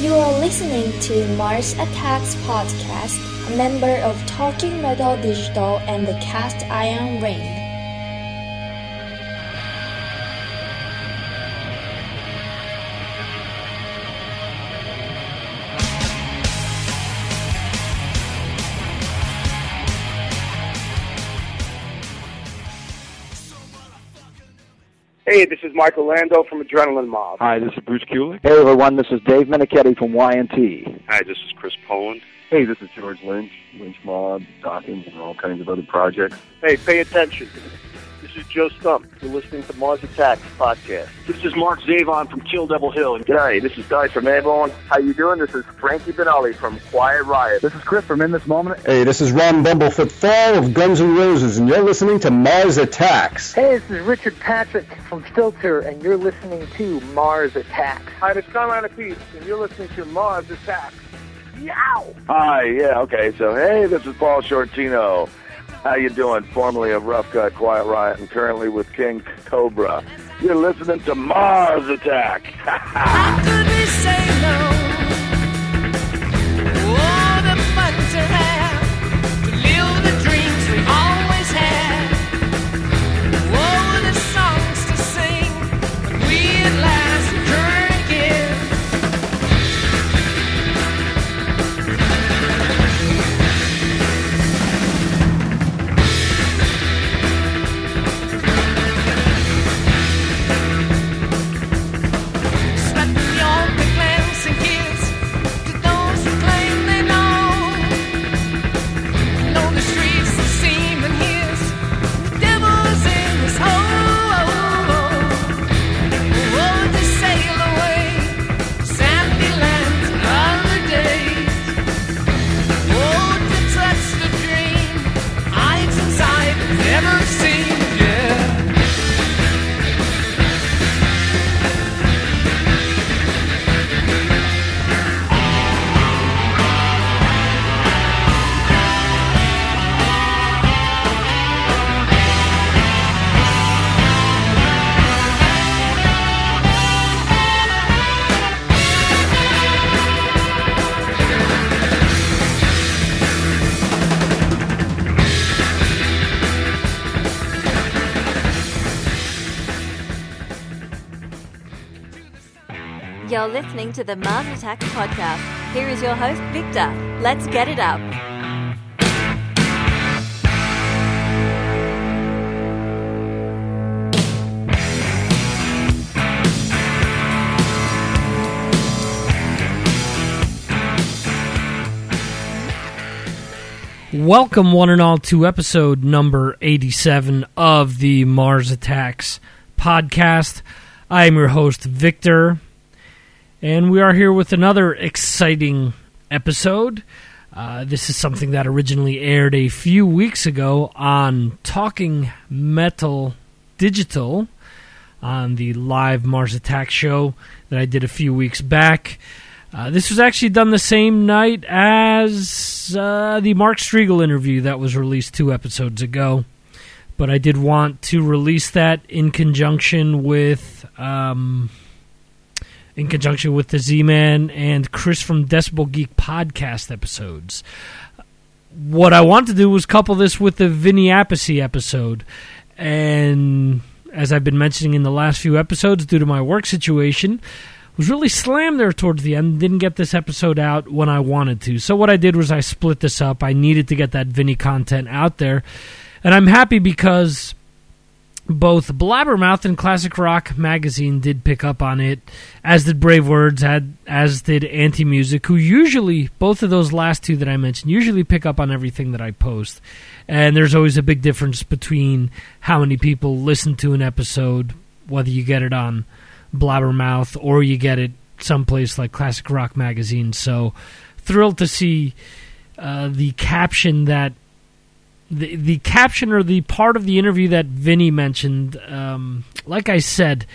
You are listening to Mars Attacks Podcast, a member of Talking Metal Digital and the Cast Iron Ring. Hey, this is Mike Orlando from Adrenaline Mob. Hi, this is Bruce Kulick. Hey everyone, this is Dave Meniketti from Y&T. Hi, this is Chris Poland. Hey, this is George Lynch, Lynch Mob, Dokken, and all kinds of other projects. Hey, pay attention. This is Joe Stump. You're listening to Mars Attacks podcast. This is Mark Zavon from Kill Devil Hill. G'day, this is Guy from Airborne. How you doing? This is Frankie Banali from Quiet Riot. This is Chris from In This Moment. Hey, this is Ron Bumblefoot Thal of Guns N' Roses, and you're listening to Mars Attacks. Hey, this is Richard Patrick from Filter, and you're listening to Mars Attacks. Hi, this is Carolina Peace, and you're listening to Mars Attacks. Yow! Hi, yeah, okay, so hey, this is Paul Shortino. How you doing? Formerly of Rough Cutt Quiet Riot and currently with King Cobra. You're listening to Mars Attack. You're listening to the Mars Attacks podcast. Here is your host, Victor. Let's get it up. Welcome, one and all, to episode number 87 of the Mars Attacks podcast. I am your host, Victor, and we are here with another exciting episode. Uh, this is something that originally aired a few weeks ago on Talking Metal Digital on the live Mars Attack show that I did a few weeks back. Uh, this was actually done the same night as uh, the Mark Striegel interview that was released two episodes ago. But I did want to release that in conjunction with um, in conjunction with the Z-Man and Chris from Decibel Geek podcast episodes. What I want to do was couple this with the Vinny Appice episode, and as I've been mentioning in the last few episodes, due to my work situation, was really slammed there towards the end. Didn't get this episode out when I wanted to. So what I did was I split this up. I needed to get that Vinny content out there, and I'm happy because both Blabbermouth and Classic Rock magazine did pick up on it, as did Brave Words, had as did Anti Music, who usually both of those last two that I mentioned usually pick up on everything that I post. And there's always a big difference between how many people listen to an episode, whether you get it on Blabbermouth or you get it someplace like Classic Rock magazine. So thrilled to see uh, the caption that the the caption or the part of the interview that Vinny mentioned. Um, like I said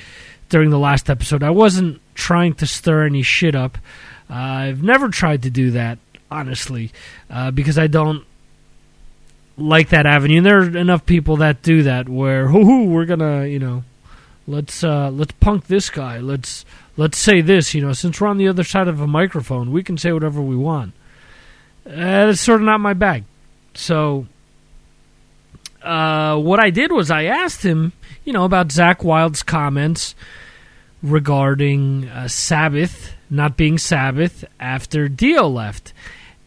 during the last episode, I wasn't trying to stir any shit up. Uh, I've never tried to do that, honestly, uh, because I don't like that avenue. And there are enough people that do that, where hoo we're gonna, you know, let's uh, let's punk this guy. Let's let's say this. You know, since we're on the other side of a microphone, we can say whatever we want. Uh, it's sort of not my bag. So, uh, what I did was I asked him, you know, about Zakk Wylde's comments regarding uh, Sabbath not being Sabbath after Dio left,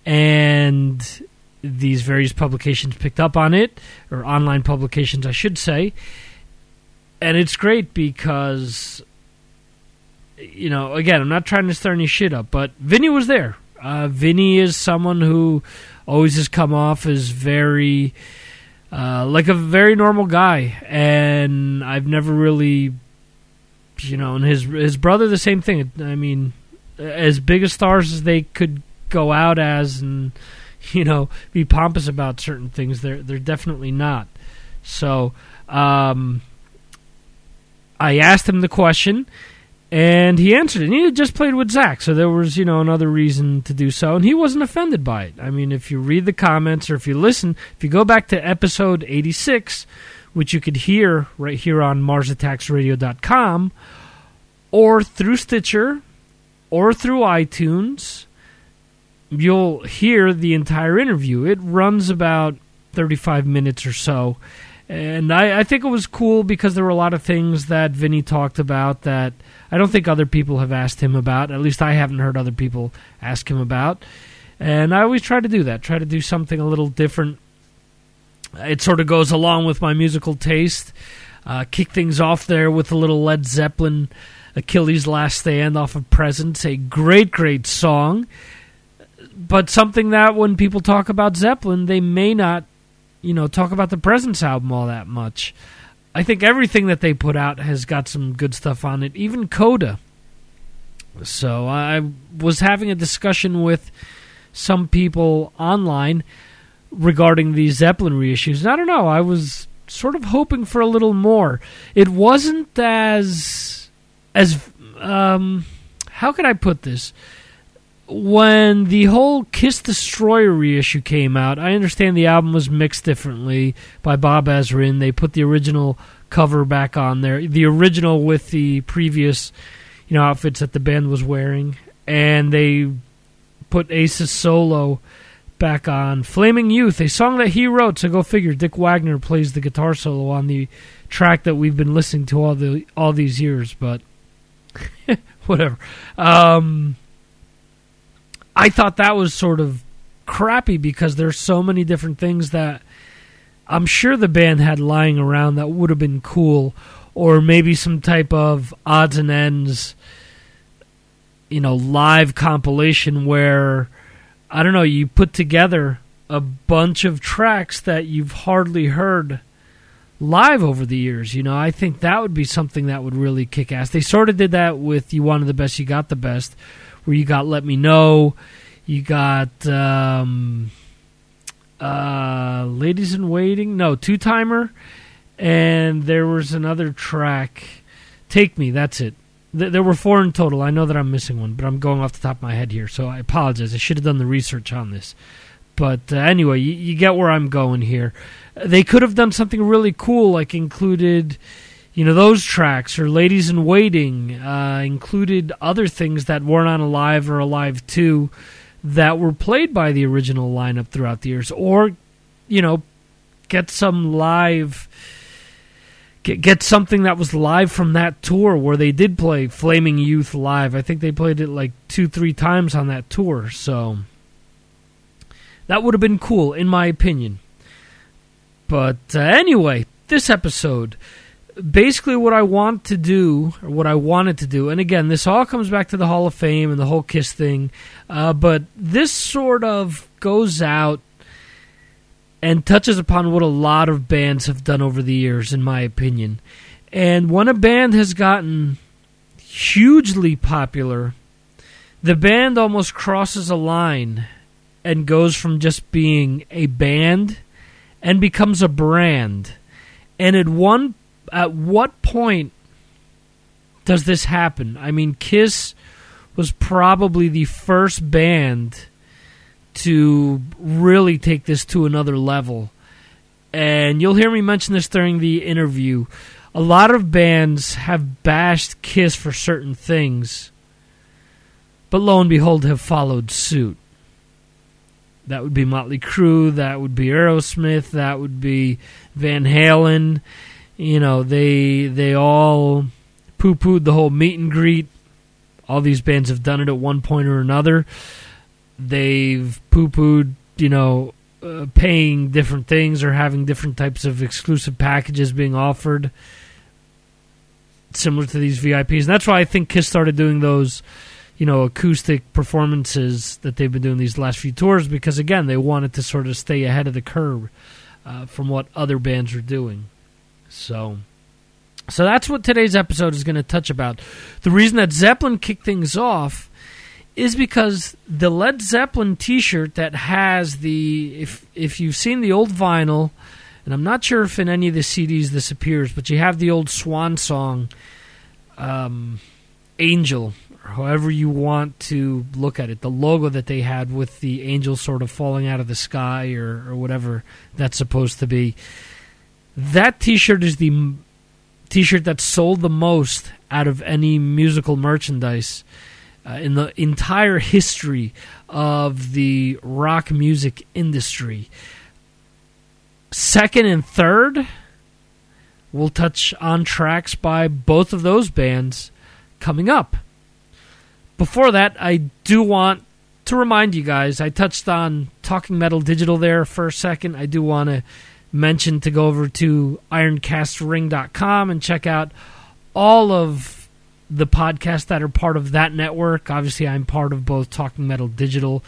and these various publications picked up on it, or online publications, I should say. And it's great because, you know, again, I'm not trying to stir any shit up, but Vinny was there. Uh, Vinny is someone who always has come off as very, uh, like a very normal guy, and I've never really, you know, and his his brother the same thing. I mean, as big a stars as they could go out as, and you know, be pompous about certain things. They're they're definitely not. So, um, I asked him the question, and he answered it. And he had just played with Zakk, so there was you know another reason to do so, and he wasn't offended by it. I mean, if you read the comments or if you listen, if you go back to episode eighty six, which you could hear right here on MarsAttacksRadio.com, or through Stitcher, or through iTunes, you'll hear the entire interview. It runs about 35 minutes or so. And I, I, think it was cool because there were a lot of things that Vinny talked about that I don't think other people have asked him about. At least I haven't heard other people ask him about. And I always try to do that, try to do something a little different. It sort of goes along with my musical taste. Uh, kick things off there with a little Led Zeppelin Achilles' Last Stand off of Presence, a great, great song but something that when people talk about Zeppelin, they may not, you know, talk about the Presence album all that much. I think everything that they put out has got some good stuff on it, even Coda. So I was having a discussion with some people online regarding these Zeppelin reissues. And I don't know, I was sort of hoping for a little more. It wasn't as as um how could I put this? When the whole Kiss Destroyer reissue came out, I understand the album was mixed differently by Bob Ezrin. They put the original cover back on there, the original with the previous, you know, outfits that the band was wearing, and they put Ace's solo back on Flaming Youth, a song that he wrote. So go figure. Dick Wagner plays the guitar solo on the track that we've been listening to all the all these years, but whatever. Um, I thought that was sort of crappy because there's so many different things that I'm sure the band had lying around that would have been cool, or maybe some type of odds and ends, you know, live compilation where I don't know, you put together a bunch of tracks that you've hardly heard live over the years. You know, I think that would be something that would really kick ass. They sort of did that with You Wanted the Best, You Got the Best, where you got Let Me Know, you got um, uh, Ladies in Waiting, no, Two Timer, and there was another track, Take Me, that's it. Th- there were four in total. I know that I'm missing one, but I'm going off the top of my head here, so I apologize. I should have done the research on this. But uh, anyway, you, you get where I'm going here. They could have done something really cool, like included you know those tracks or ladies in waiting uh, included other things that weren't on alive or alive 2 that were played by the original lineup throughout the years. Or you know get some live get, get something that was live from that tour where they did play flaming youth live. I think they played it like two three times on that tour so that would have been cool in my opinion. But uh, anyway this episode basically what I want to do, or what I wanted to do, and again, this all comes back to the Hall of Fame and the whole Kiss thing, uh, but this sort of goes out and touches upon what a lot of bands have done over the years, in my opinion. And when a band has gotten hugely popular, the band almost crosses a line and goes from just being a band and becomes a brand. And at one at what point does this happen? I mean, Kiss was probably the first band to really take this to another level. And you'll hear me mention this during the interview. a lot of bands have bashed Kiss for certain things, but lo and behold, have followed suit. That would be Motley Crue. That would be Aerosmith. That would be Van Halen. You know, they they all poo pooed the whole meet and greet. All these bands have done it at one point or another. They've poo pooed, you know, uh, paying different things or having different types of exclusive packages being offered, similar to these VIPs. And that's why I think Kiss started doing those, you know, acoustic performances that they've been doing these last few tours because, again, they wanted to sort of stay ahead of the curve uh, from what other bands are doing. So. So that's what today's episode is going to touch about. The reason that Zeppelin kicked things off is because the Led Zeppelin T-shirt that has the if if you've seen the old vinyl, and I'm not sure if in any of the CDs this appears, but you have the old Swan Song, um, Angel, or however you want to look at it, the logo that they had with the angel sort of falling out of the sky or or whatever that's supposed to be. That T-shirt is the T-shirt that sold the most out of any musical merchandise uh, in the entire history of the rock music industry. Second and third, we'll touch on tracks by both of those bands coming up. Before that, I do want to remind you guys I touched on Talking Metal Digital there for a second. I do want to mention to go over to ironcastring.com and check out all of the podcasts that are part of that network. Obviously, I'm part of both Talking Metal Digital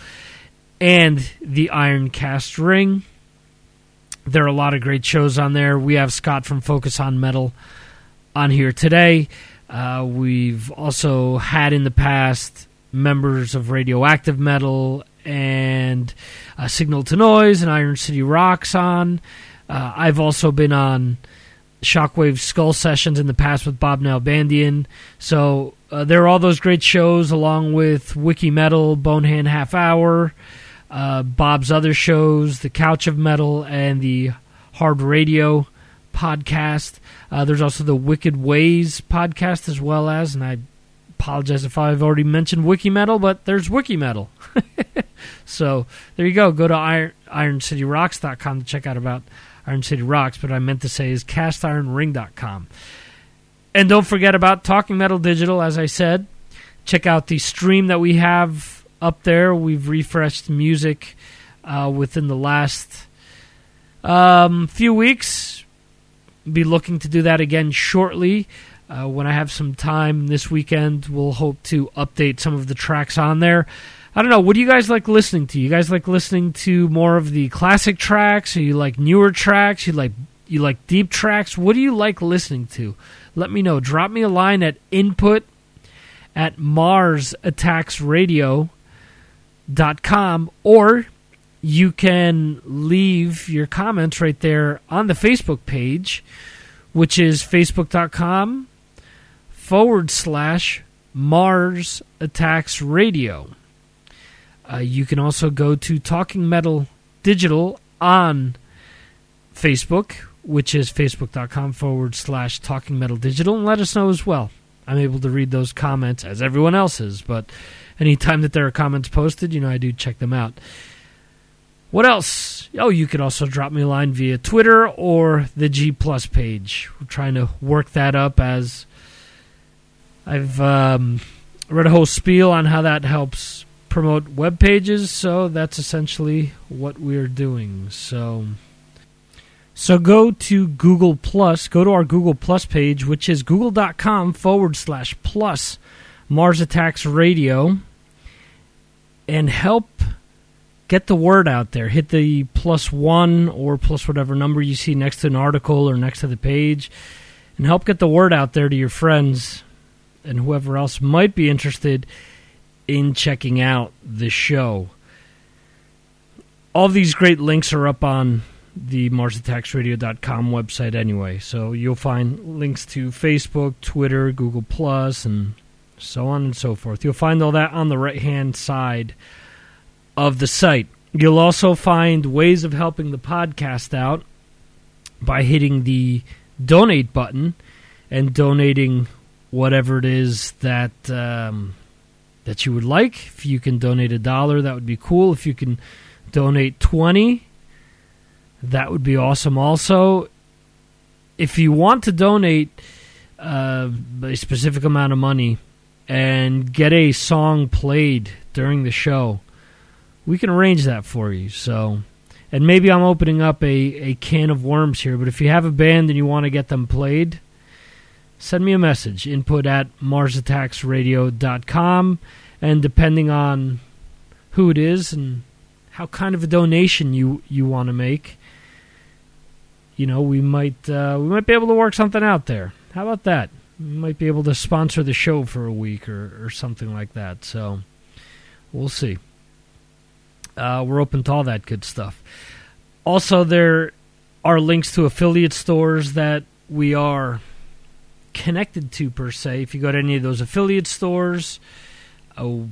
and the Ironcast Ring. There are a lot of great shows on there. We have Scott from Focus on Metal on here today. Uh, we've also had in the past members of Radioactive Metal and uh, Signal to Noise and Iron City Rocks on. Uh, I've also been on Shockwave Skull Sessions in the past with Bob Nalbandian. So uh, there are all those great shows along with Wiki Metal, Bonehand Half Hour, uh, Bob's other shows, The Couch of Metal, and the Hard Radio podcast. Uh, there's also the Wicked Ways podcast as well as, and I apologize if I've already mentioned Wiki Metal, but there's Wiki Metal. so there you go. Go to Iron, IronCityRocks.com to check out about Iron City Rocks, but I meant to say is castironring.com. And don't forget about Talking Metal Digital, as I said. Check out the stream that we have up there. We've refreshed music uh, within the last um, few weeks. Be looking to do that again shortly. Uh, when I have some time this weekend, we'll hope to update some of the tracks on there. I don't know. What do you guys like listening to? You guys like listening to more of the classic tracks, or you like newer tracks? You like you like deep tracks? What do you like listening to? Let me know. Drop me a line at input at marsattacksradio.com or you can leave your comments right there on the Facebook page, which is facebook.com forward slash Mars Attacks Radio. Uh, you can also go to Talking Metal Digital on Facebook, which is facebook.com forward slash Talking Metal Digital, and let us know as well. I'm able to read those comments as everyone else is, but anytime that there are comments posted, you know, I do check them out. What else? Oh, you could also drop me a line via Twitter or the G Plus page. We're trying to work that up as I've um, read a whole spiel on how that helps promote web pages, so that's essentially what we're doing. So so go to Google Plus, go to our Google Plus page, which is google.com forward slash plus Mars Attacks Radio, and help get the word out there. Hit the plus one or plus whatever number you see next to an article or next to the page, and help get the word out there to your friends and whoever else might be interested in checking out the show. All these great links are up on the MarsAttacksRadio.com website anyway, so you'll find links to Facebook, Twitter, Google Plus, and so on and so forth. You'll find all that on the right hand side of the site. You'll also find ways of helping the podcast out by hitting the donate button and donating whatever it is that um, that you would like. If you can donate a dollar, that would be cool. If you can donate twenty, that would be awesome. Also, if you want to donate uh, a specific amount of money and get a song played during the show, we can arrange that for you. So, and maybe I'm opening up a, a can of worms here, but if you have a band and you want to get them played, send me a message. Input at MarsAttacksRadio.com. And depending on who it is and how kind of a donation you, you want to make, you know, we might uh, we might be able to work something out there. How about that? We might be able to sponsor the show for a week or, or something like that. So we'll see. Uh, we're open to all that good stuff. Also, there are links to affiliate stores that we are connected to per se. If you go to any of those affiliate stores, oh,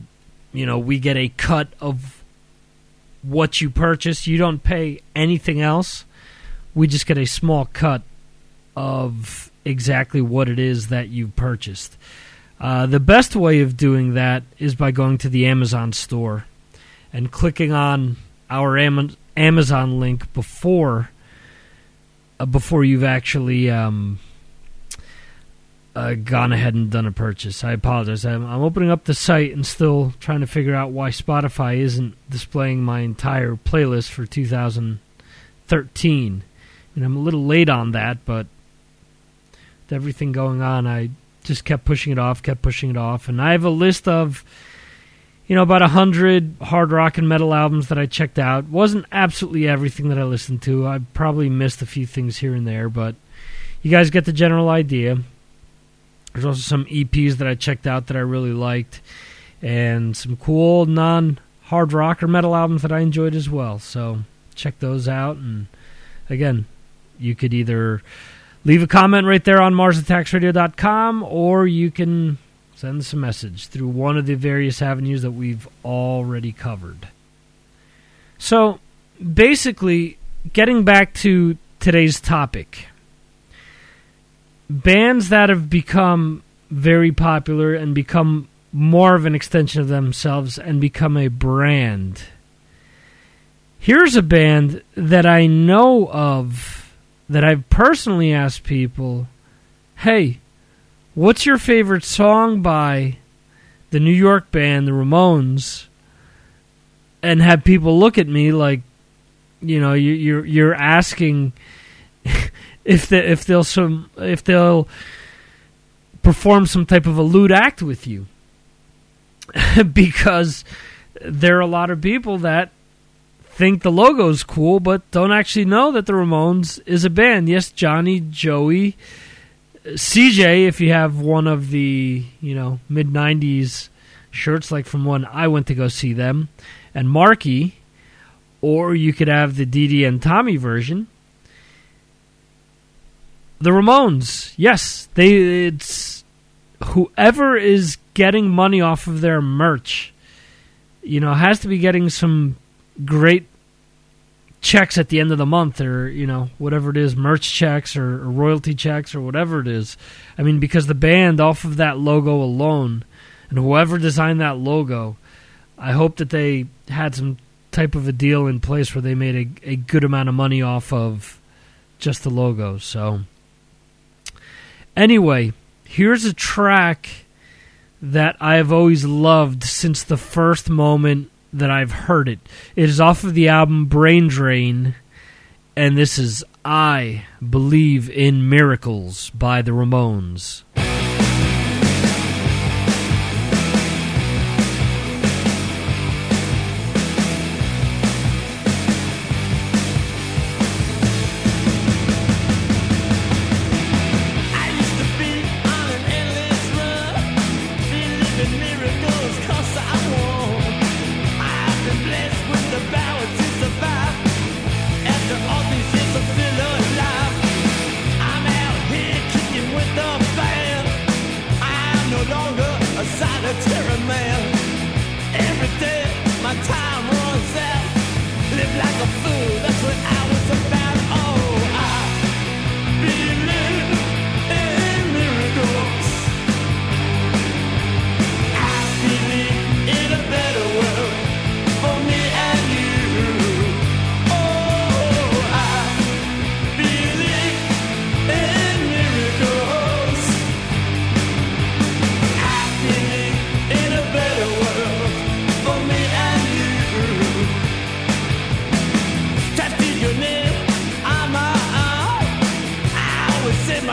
you know, we get a cut of what you purchase. You don't pay anything else. We just get a small cut of exactly what it is that you purchased. Uh, the best way of doing that is by going to the Amazon store and clicking on our Am- Amazon link before uh, before you've actually um, uh, gone ahead and done a purchase. I apologize. I'm, I'm opening up the site and still trying to figure out why Spotify isn't displaying my entire playlist for 2013. And I'm a little late on that, but with everything going on, I just kept pushing it off, kept pushing it off, and I have a list of you know about a hundred hard rock and metal albums that I checked out. wasn't absolutely everything that I listened to. I probably missed a few things here and there, but you guys get the general idea. There's also some EPs that I checked out that I really liked, and some cool non hard rock or metal albums that I enjoyed as well. So check those out. And again, you could either leave a comment right there on MarsAttacksRadio.com or you can send us a message through one of the various avenues that we've already covered. So basically, getting back to today's topic bands that have become very popular and become more of an extension of themselves and become a brand. Here's a band that I know of that I've personally asked people, hey, what's your favorite song by the New York band, the Ramones? And have people look at me like, you know, you, you're you're asking if they if they'll some if they'll perform some type of a lewd act with you because there are a lot of people that think the logo's cool but don't actually know that the Ramones is a band. Yes, Johnny, Joey, CJ if you have one of the, you know, mid 90s shirts like from when I went to go see them and Marky or you could have the Dee and Tommy version the Ramones, yes, they it's whoever is getting money off of their merch, you know, has to be getting some great checks at the end of the month or, you know, whatever it is, merch checks or, or royalty checks or whatever it is. I mean, because the band off of that logo alone and whoever designed that logo, I hope that they had some type of a deal in place where they made a, a good amount of money off of just the logo. So Anyway, here's a track that I have always loved since the first moment that I've heard it. It is off of the album Brain Drain, and this is I Believe in Miracles by the Ramones.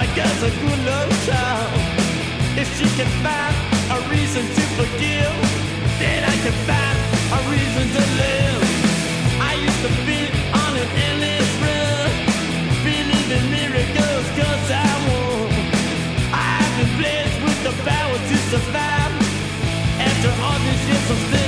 My a good love child. If she can find a reason to forgive, then I can find a reason to live. I used to be on an endless run, believe in miracles cause I won. I've been blessed with the power to survive. After all these years, of.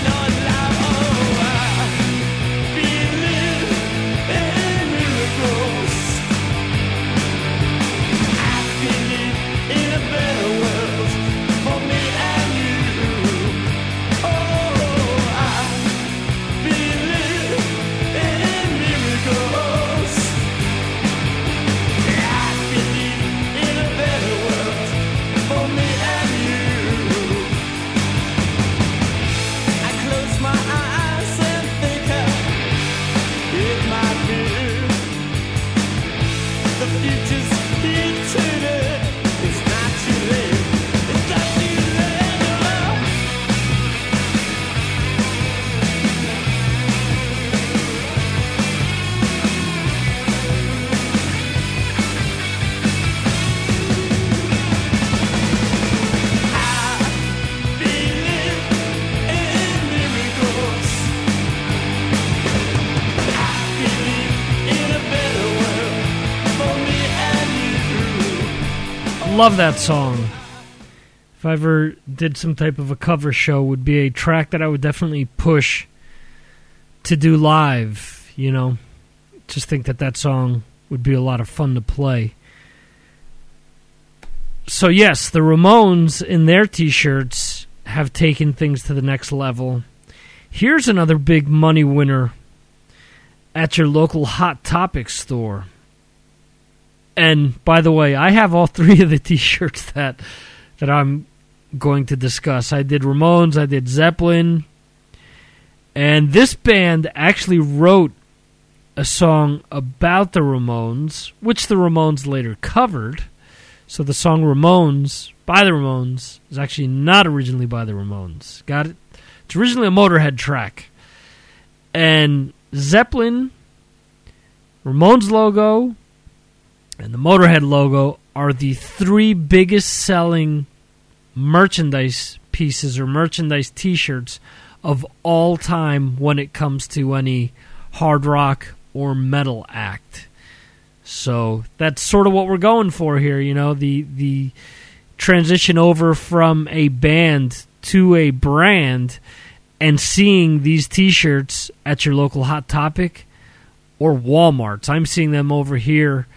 Love that song. If I ever did some type of a cover show, would be a track that I would definitely push to do live. You know, just think that that song would be a lot of fun to play. So yes, the Ramones in their T-shirts have taken things to the next level. Here's another big money winner at your local Hot Topic store. And by the way, I have all three of the T-shirts that that I'm going to discuss. I did Ramones, I did Zeppelin, and this band actually wrote a song about the Ramones, which the Ramones later covered. So the song Ramones by the Ramones is actually not originally by the Ramones. Got it? It's originally a Motorhead track. And Zeppelin, Ramones logo, and the Motorhead logo are the three biggest selling merchandise pieces or merchandise t shirts of all time when it comes to any hard rock or metal act. So that's sort of what we're going for here, you know, the the transition over from a band to a brand and seeing these t-shirts at your local hot topic or Walmarts. I'm seeing them over here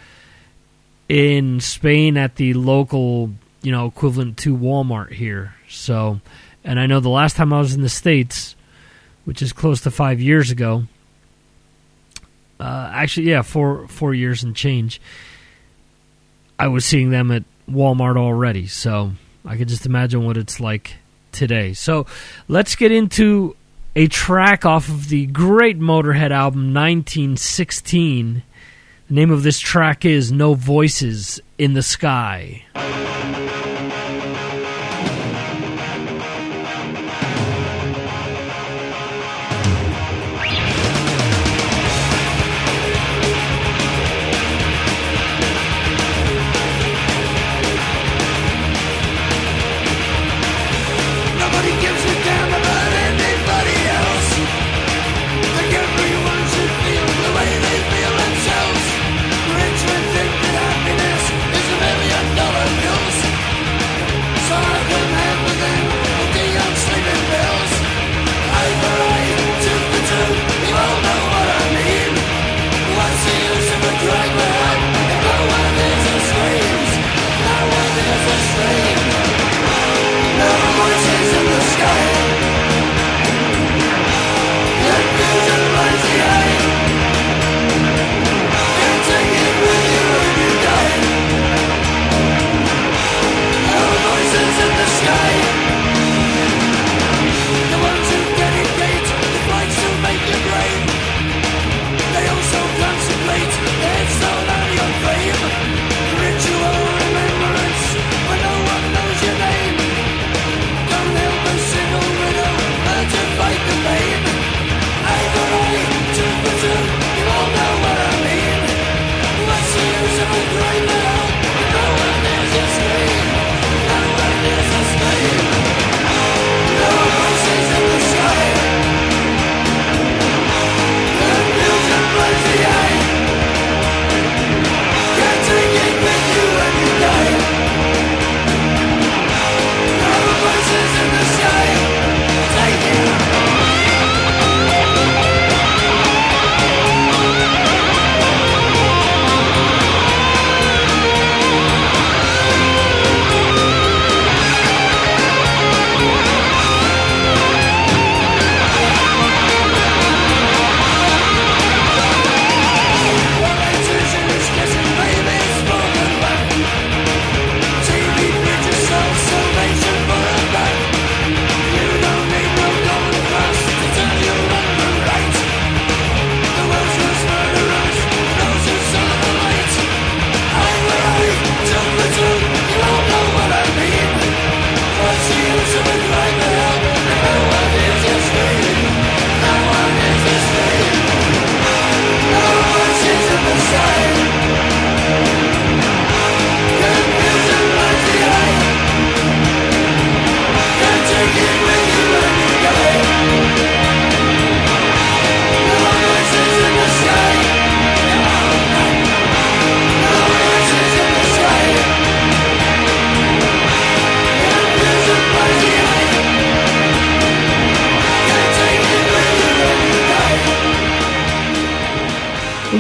in Spain at the local, you know, equivalent to Walmart here. So, and I know the last time I was in the states, which is close to 5 years ago, uh, actually, yeah, four four years and change. I was seeing them at Walmart already, so I could just imagine what it's like today. So let's get into a track off of the great Motorhead album 1916. Name of this track is No Voices in the Sky.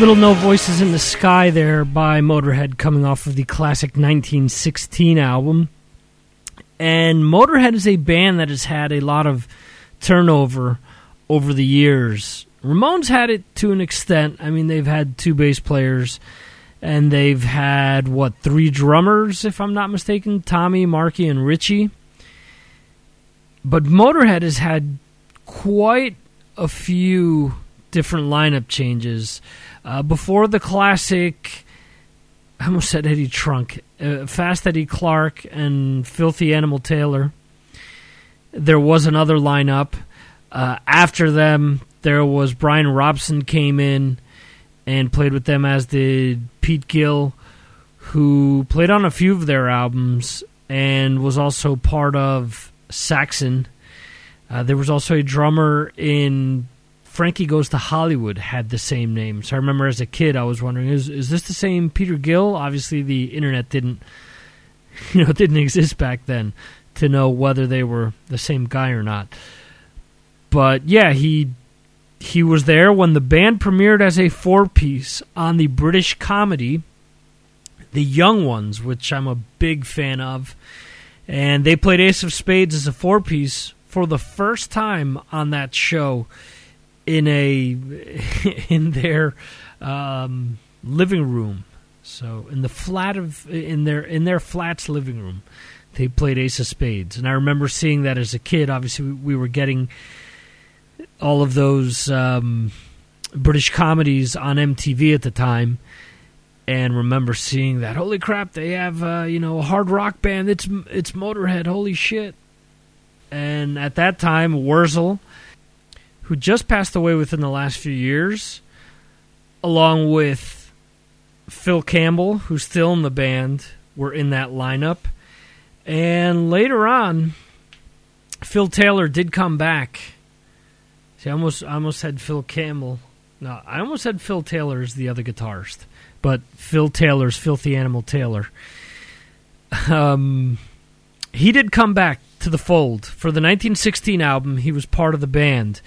Little No Voices in the Sky there by Motorhead coming off of the classic 1916 album. And Motorhead is a band that has had a lot of turnover over the years. Ramones had it to an extent. I mean, they've had two bass players and they've had, what, three drummers, if I'm not mistaken Tommy, Marky, and Richie. But Motorhead has had quite a few different lineup changes. Uh, before the classic, I almost said Eddie Trunk, uh, Fast Eddie Clarke and Filthy Animal Taylor. There was another lineup. Uh, after them, there was Brian Robson came in and played with them, as did Pete Gill, who played on a few of their albums and was also part of Saxon. Uh, there was also a drummer in Frankie Goes to Hollywood had the same name. So I remember as a kid, I was wondering, is is this the same Peter Gill? Obviously, the internet didn't, you know, didn't exist back then to know whether they were the same guy or not. But yeah, he he was there when the band premiered as a four piece on the British comedy, The Young Ones, which I'm a big fan of, and they played Ace of Spades as a four piece for the first time on that show in a in their um, living room. So in the flat of in their in their flat's living room, they played Ace of Spades, and I remember seeing that as a kid. Obviously, we, we were getting all of those um, British comedies on MTV at the time, and remember seeing that. Holy crap! They have uh, you know a hard rock band. It's it's Motorhead. Holy shit! And at that time, Wurzel who just passed away within the last few years, along with Phil Campbell, who's still in the band, were in that lineup. And later on, Phil Taylor did come back. See, I almost, I almost said Phil Campbell. No, I almost said Phil Taylor as the other guitarist, but Phil Taylor's Filthy Animal Taylor. Um, he did come back to the fold for the 1916 album. He was part of the band.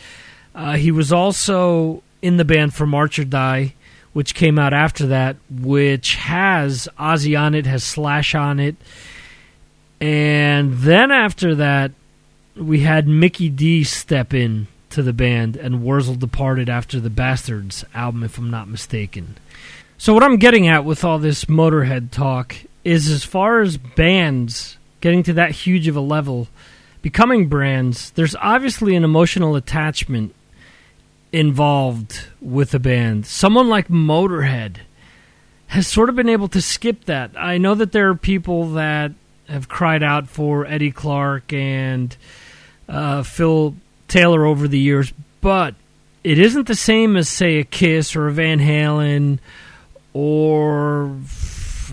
Uh, he was also in the band for March or Die, which came out after that, which has Ozzy on it, has Slash on it. And then after that, we had Mikkey Dee step in to the band, and Wurzel departed after the Bastards album, if I'm not mistaken. So, what I'm getting at with all this Motorhead talk is as far as bands getting to that huge of a level, becoming brands, there's obviously an emotional attachment involved with a band. Someone like Motorhead has sort of been able to skip that. I know that there are people that have cried out for Eddie Clarke and uh, Phil Taylor over the years, but it isn't the same as, say, a Kiss or a Van Halen or,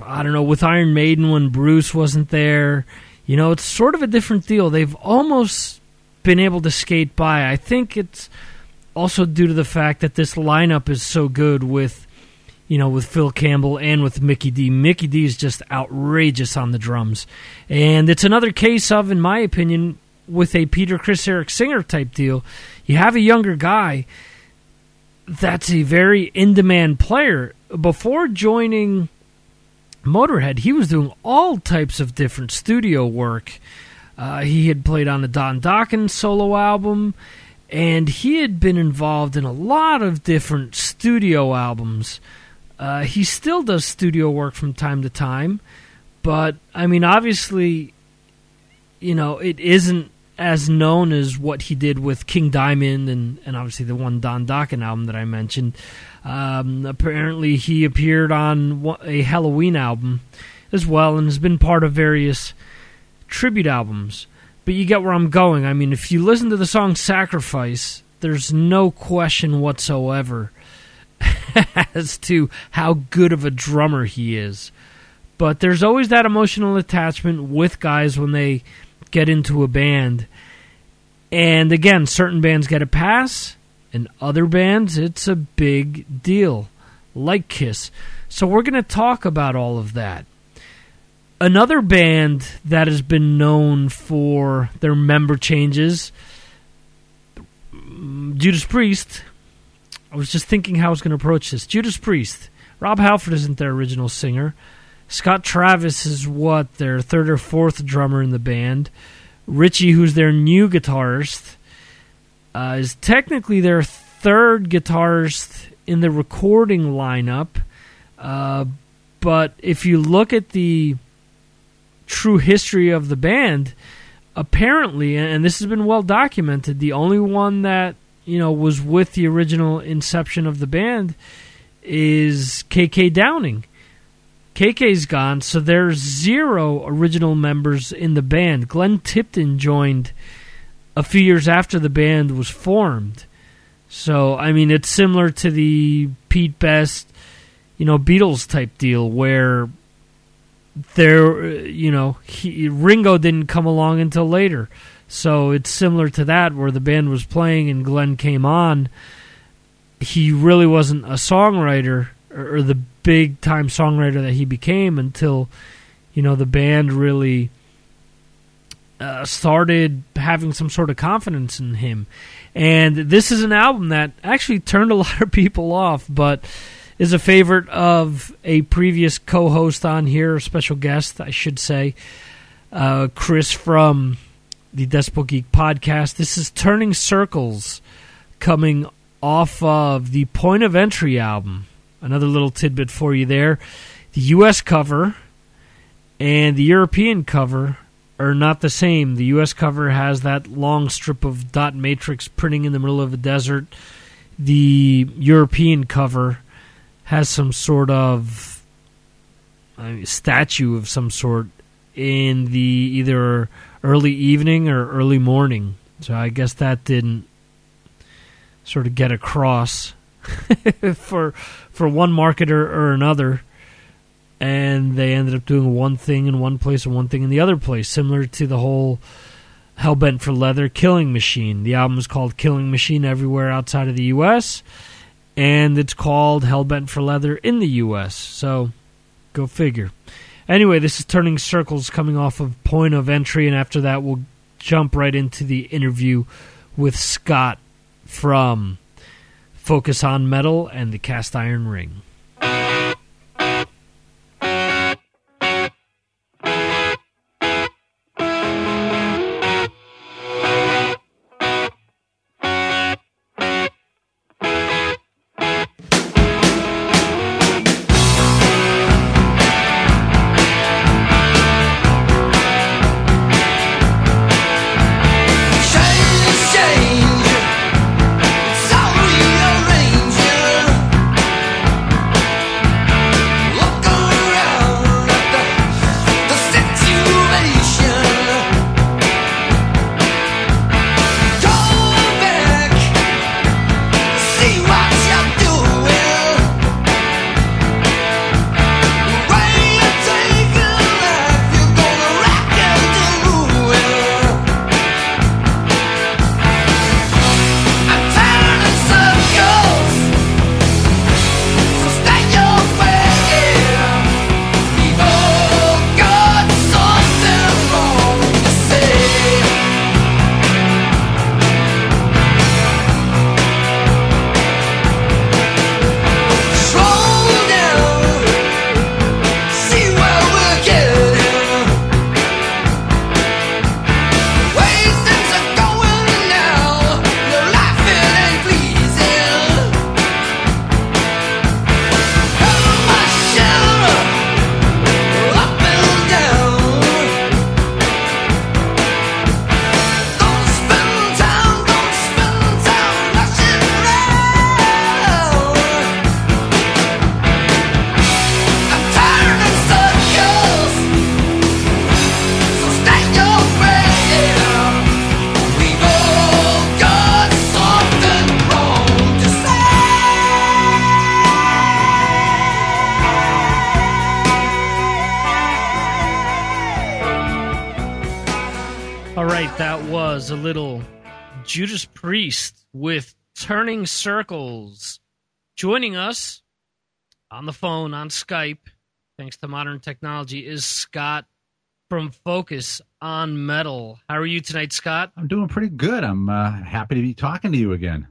I don't know, with Iron Maiden when Bruce wasn't there. You know, it's sort of a different deal. They've almost been able to skate by. I think it's also due to the fact that this lineup is so good with you know with Phil Campbell and with Mikkey Dee. Mikkey Dee is just outrageous on the drums. And it's another case of in my opinion with a Peter Criss Eric Singer type deal. You have a younger guy that's a very in demand player. Before joining Motorhead, he was doing all types of different studio work. Uh, he had played on the Don Dokken solo album and he had been involved in a lot of different studio albums. Uh, he still does studio work from time to time, but I mean, obviously, you know, it isn't as known as what he did with King Diamond and, and obviously the one Don Dokken album that I mentioned. Um, apparently, he appeared on a Halloween album as well and has been part of various tribute albums but you get where I'm going. I mean, if you listen to the song Sacrifice, there's no question whatsoever as to how good of a drummer he is. But there's always that emotional attachment with guys when they get into a band. And again, certain bands get a pass, and other bands, it's a big deal, like Kiss. So we're going to talk about all of that. Another band that has been known for their member changes, Judas Priest, I was just thinking how I was going to approach this. Judas Priest. Rob Halford isn't their original singer. Scott Travis is what their third or fourth drummer in the band. Richie, who's their new guitarist, uh, is technically their third guitarist in the recording lineup. Uh, but if you look at the true history of the band, apparently, and this has been well documented, the only one that you know was with the original inception of the band is KK Downing. KK's gone, so there's zero original members in the band. Glenn Tipton joined a few years after the band was formed. So, I mean, it's similar to the Pete Best, you know, Beatles type deal where there, you know, he, Ringo didn't come along until later. So it's similar to that where the band was playing and Glenn came on. He really wasn't a songwriter or, or the big time songwriter that he became until, you know, the band really uh, started having some sort of confidence in him. And this is an album that actually turned a lot of people off, but is a favorite of a previous co host on here, special guest, I should say, uh, Chris from the Decibel Geek podcast. This is Turning Circles coming off of the Point of Entry album. Another little tidbit for you there. The U.S. cover and the European cover are not the same. The U.S. cover has that long strip of dot matrix printing in the middle of a desert. The European cover has some sort of I mean, statue of some sort in the either early evening or early morning. So I guess that didn't sort of get across for for one marketer or another and they ended up doing one thing in one place and one thing in the other place, similar to the whole Hellbent for Leather Killing Machine. The album is called Killing Machine everywhere outside of the U.S., and it's called Hellbent for Leather in the U.S., so go figure. Anyway, this is Turning Circles coming off of Point of Entry, and after that, we'll jump right into the interview with Scott from Focus on Metal and the Cast Iron Ring. Turning Circles. Joining us on the phone, on Skype, thanks to modern technology, is Scott from Focus on Metal. How are you tonight, Scott? I'm doing pretty good. I'm uh, happy to be talking to you again.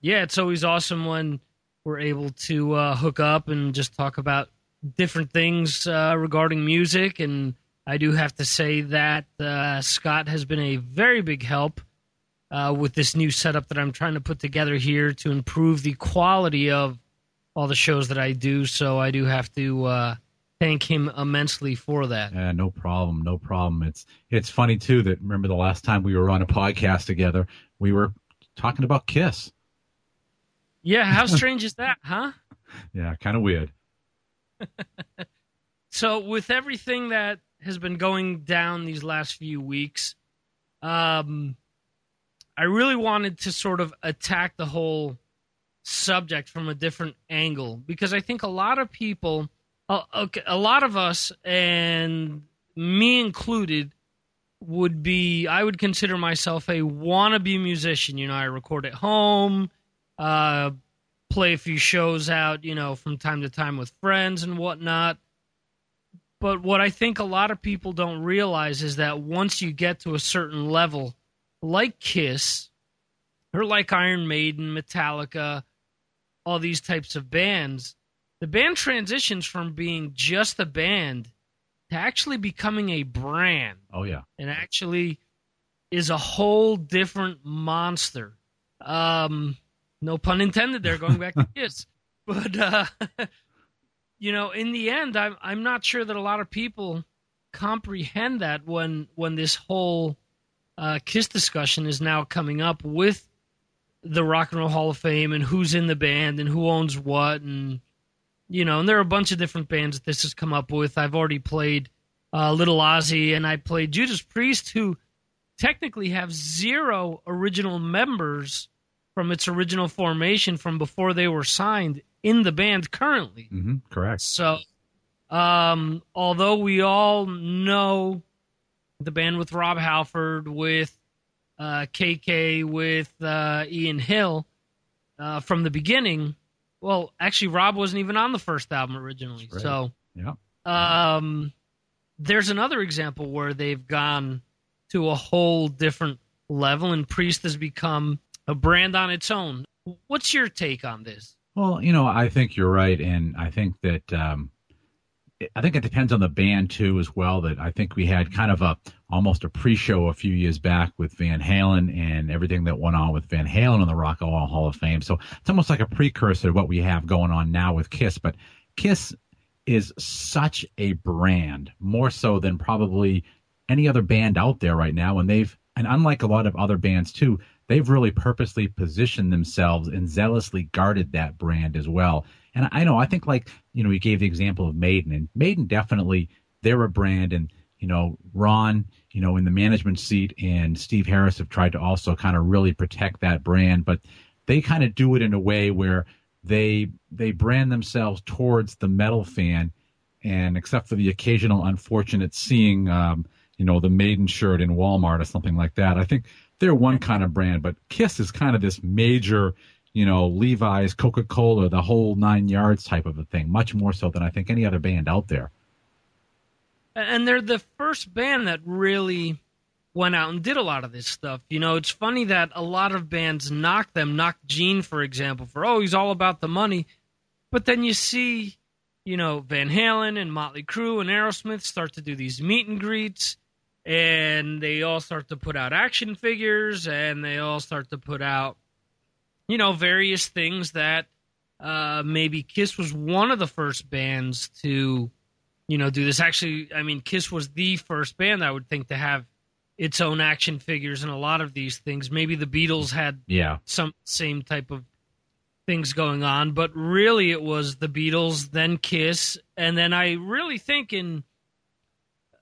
yeah, it's always awesome when we're able to uh, hook up and just talk about different things uh, regarding music. And I do have to say that uh, Scott has been a very big help uh, with this new setup that I'm trying to put together here to improve the quality of all the shows that I do. So I do have to uh, thank him immensely for that. Yeah, no problem, no problem. It's it's funny too that remember the last time we were on a podcast together, we were talking about Kiss. Yeah, how strange is that, huh? Yeah, kind of weird. So, with everything that has been going down these last few weeks, um, I really wanted to sort of attack the whole subject from a different angle because I think a lot of people, uh, a lot of us, and me included, would be I would consider myself a wannabe musician. You know, I record at home, uh, play a few shows out, you know, from time to time with friends and whatnot. But what I think a lot of people don't realize is that once you get to a certain level, like Kiss, or like Iron Maiden, Metallica, all these types of bands, the band transitions from being just a band to actually becoming a brand Oh yeah. and actually is a whole different monster. Um, no pun intended there, going back to Kiss. But, uh, you know, in the end, I'm, I'm not sure that a lot of people comprehend that when, when this whole uh, Kiss discussion is now coming up with the Rock and Roll Hall of Fame and who's in the band and who owns what and you know, and there are a bunch of different bands that this has come up with. I've already played uh, Little Ozzy, and I played Judas Priest, who technically have zero original members from its original formation from before they were signed in the band currently. hmm Correct. So, um, although we all know the band with Rob Halford, with uh, KK, with uh, Ian Hill uh, from the beginning, well, actually, Rob wasn't even on the first album originally. Right. So, Yeah. um, there's another example where they've gone to a whole different level, and Priest has become a brand on its own. What's your take on this? Well, you know, I think you're right, and I think that um, I think it depends on the band too, as well. That I think we had kind of a almost a pre-show a few years back with Van Halen and everything that went on with Van Halen on the Rock and Roll Hall of Fame. So it's almost like a precursor to what we have going on now with Kiss. But Kiss is such a brand, more so than probably any other band out there right now, and they've and unlike a lot of other bands too, they've really purposely positioned themselves and zealously guarded that brand as well. And I know, I think like, you know, you gave the example of Maiden and Maiden definitely, they're a brand and, you know, Rod, you know, in the management seat and Steve Harris have tried to also kind of really protect that brand, but they kind of do it in a way where they, they brand themselves towards the metal fan. And except for the occasional unfortunate seeing, um, you know, the maiden shirt in Walmart or something like that. I think they're one kind of brand, but Kiss is kind of this major, you know, Levi's, Coca Cola, the whole nine yards type of a thing, much more so than I think any other band out there. And they're the first band that really went out and did a lot of this stuff. You know, it's funny that a lot of bands knock them, knock Gene, for example, for, oh, he's all about the money. But then you see, you know, Van Halen and Motley Crue and Aerosmith start to do these meet and greets, and they all start to put out action figures, and they all start to put out, you know, various things that uh, maybe Kiss was one of the first bands to, you know, do this. Actually, I mean, Kiss was the first band I would think to have its own action figures and a lot of these things. Maybe the Beatles had Yeah. some same type of things going on, but really it was the Beatles, then Kiss, and then I really think in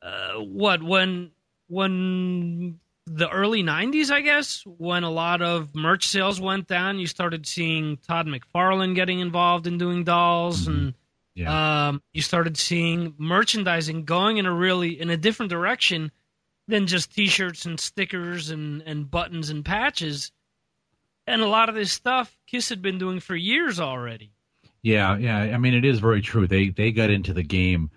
uh, what when when the early '90s, I guess, when a lot of merch sales went down, you started seeing Todd McFarlane getting involved in doing dolls, and um, you started seeing merchandising going in a really in a different direction than just T-shirts and stickers and and buttons and patches. And a lot of this stuff Kiss had been doing for years already. Yeah, yeah. I mean, it is very true. They they got into the game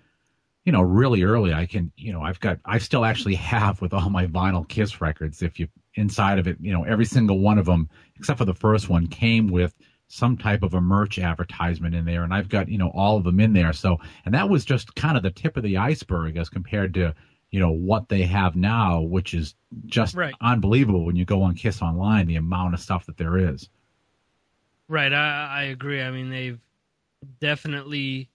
you know, really early, I can, you know, I've got, I still actually have with all my vinyl Kiss records. If you inside of it, you know, every single one of them, except for the first one, came with some type of a merch advertisement in there, and I've got, you know, all of them in there. So, and that was just kind of the tip of the iceberg as compared to, you know, what they have now, which is just Right. unbelievable when you go on Kiss online, the amount of stuff that there is. Right, I, I agree. I mean, they've definitely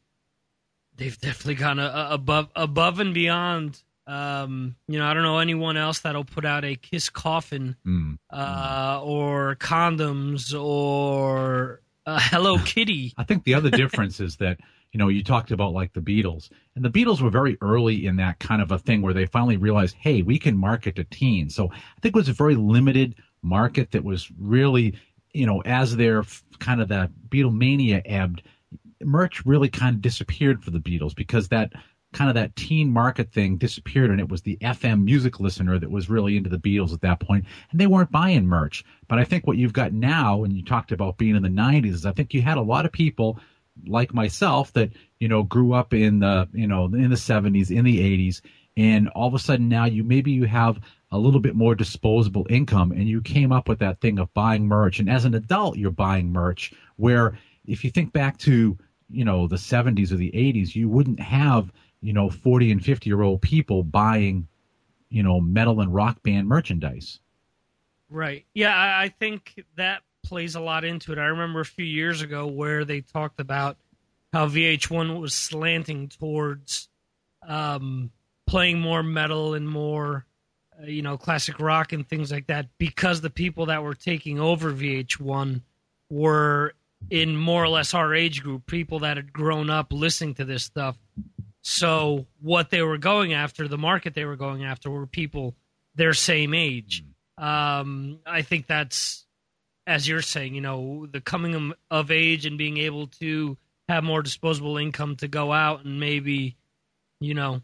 they've definitely gone a, a- above above and beyond. Um, you know, I don't know anyone else that'll put out a Kiss coffin Mm. uh, or condoms or a Hello Kitty. I think the other difference is that you know you talked about like the Beatles, and the Beatles were very early in that kind of a thing where they finally realized, hey, we can market to teens. So I think it was a very limited market that was really, you know, as their kind of the Beatlemania ebbed, merch really kind of disappeared for the Beatles because that kind of that teen market thing disappeared and it was the FM music listener that was really into the Beatles at that point and they weren't buying merch. But I think what you've got now, and you talked about being in the 90s, is I think you had a lot of people like myself that, you know, grew up in the, you know, in the 70s, in the 80s, and all of a sudden now you maybe you have a little bit more disposable income and you came up with that thing of buying merch. And as an adult, you're buying merch where if you think back to, you know, the 70s or the 80s, you wouldn't have, you know, 40 and 50 year old people buying, you know, metal and rock band merchandise. Right. Yeah, I, think that plays a lot into it. I remember a few years ago where they talked about how VH1 was slanting towards um, playing more metal and more, uh, you know, classic rock and things like that because the people that were taking over VH1 were in more or less our age group, people that had grown up listening to this stuff. So what they were going after, the market they were going after, were people their same age. Um, I think that's, as you're saying, you know, the coming of- of age and being able to have more disposable income to go out and maybe, you know,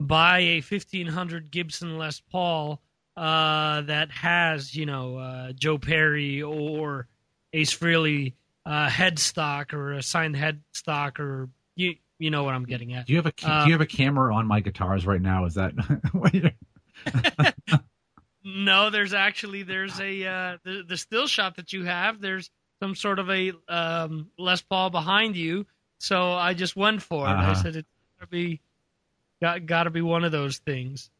buy a 1500 Gibson Les Paul uh, that has, you know, uh, Joe Perry or Ace Frehley uh, headstock or a signed headstock or you you know what I'm getting at. Do you have a Uh, do you have a camera on my guitars right now? Is that what you're- No, there's actually there's a uh, the the still shot that you have. There's some sort of a um, Les Paul behind you, so I just went for it. I Uh-huh. said it's gotta be got got to be one of those things.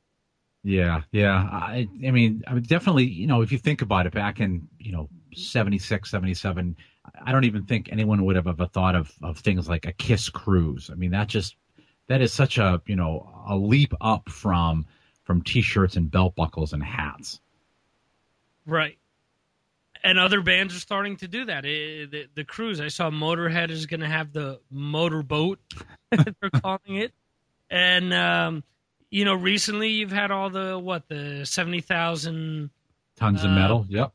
Yeah, yeah. I, I mean, I mean, definitely, you know, if you think about it, back in, you know, 76, 77, I don't even think anyone would have ever thought of, of things like a Kiss cruise. I mean, that just, that is such a, you know, a leap up from, from t-shirts and belt buckles and hats. Right. And other bands are starting to do that. Eh, the, the cruise, I saw Motorhead is going to have the motorboat, they're calling it. And, um, you know, recently you've had all the, what, the 70,000 Tons of Uh, metal. Yep.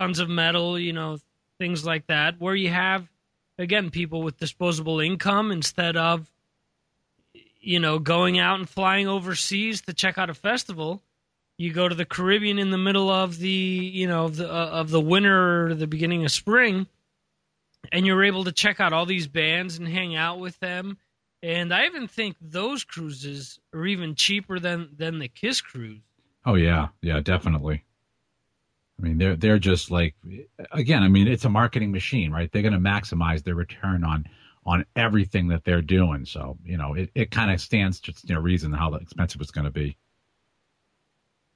tons of metal, you know, things like that, where you have, again, people with disposable income instead of, you know, going out and flying overseas to check out a festival. You go to the Caribbean in the middle of the, you know, of the, uh, of the winter or the beginning of spring, and you're able to check out all these bands and hang out with them. And I even think those cruises are even cheaper than than the Kiss cruise. Oh yeah, yeah, definitely. I mean, they're they're just like, again, I mean, it's a marketing machine, right? They're going to maximize their return on on everything that they're doing. So you know, it, it kind of stands to you know, reason how expensive it's going to be.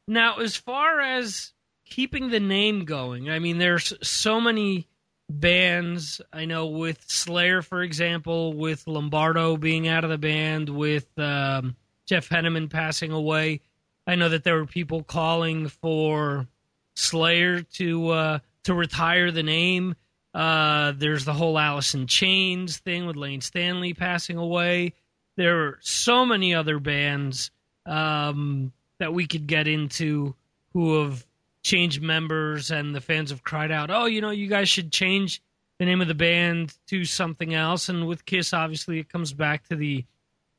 Now, as far as keeping the name going, I mean, there's so many bands. I know with Slayer, for example, with Lombardo being out of the band, with um, Jeff Hanneman passing away. I know that there were people calling for Slayer to uh, to retire the name. Uh, there's the whole Alice in Chains thing with Layne Staley passing away. There are so many other bands um, that we could get into who have changed members, and the fans have cried out, "Oh, you know, you guys should change the name of the band to something else." And with Kiss, obviously, it comes back to the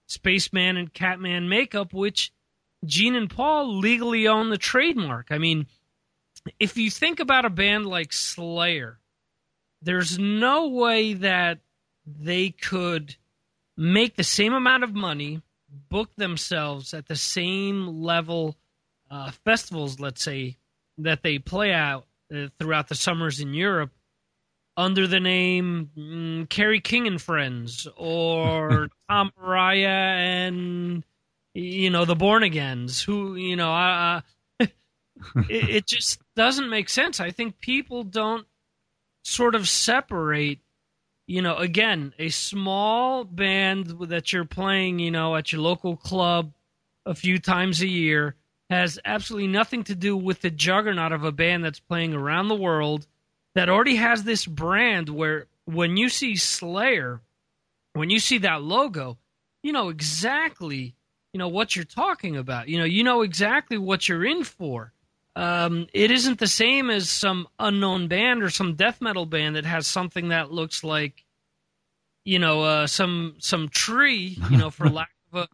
Spaceman and Catman makeup, which Gene and Paul legally own the trademark. I mean, if you think about a band like Slayer, there's no way that they could make the same amount of money book themselves at the same level uh, festivals, let's say, that they play out uh, throughout the summers in Europe under the name mm, Kerry King and Friends or Tom Araya and you know the Born Agains, who you know, uh, it, it just doesn't make sense. I think people don't sort of separate. You know, again, a small band that you're playing, you know, at your local club a few times a year has absolutely nothing to do with the juggernaut of a band that's playing around the world that already has this brand where when you see Slayer, when you see that logo, you know exactly you know what you're talking about. You know, you know exactly what you're in for. Um, it isn't the same as some unknown band or some death metal band that has something that looks like, you know, uh, some some tree, you know, for lack of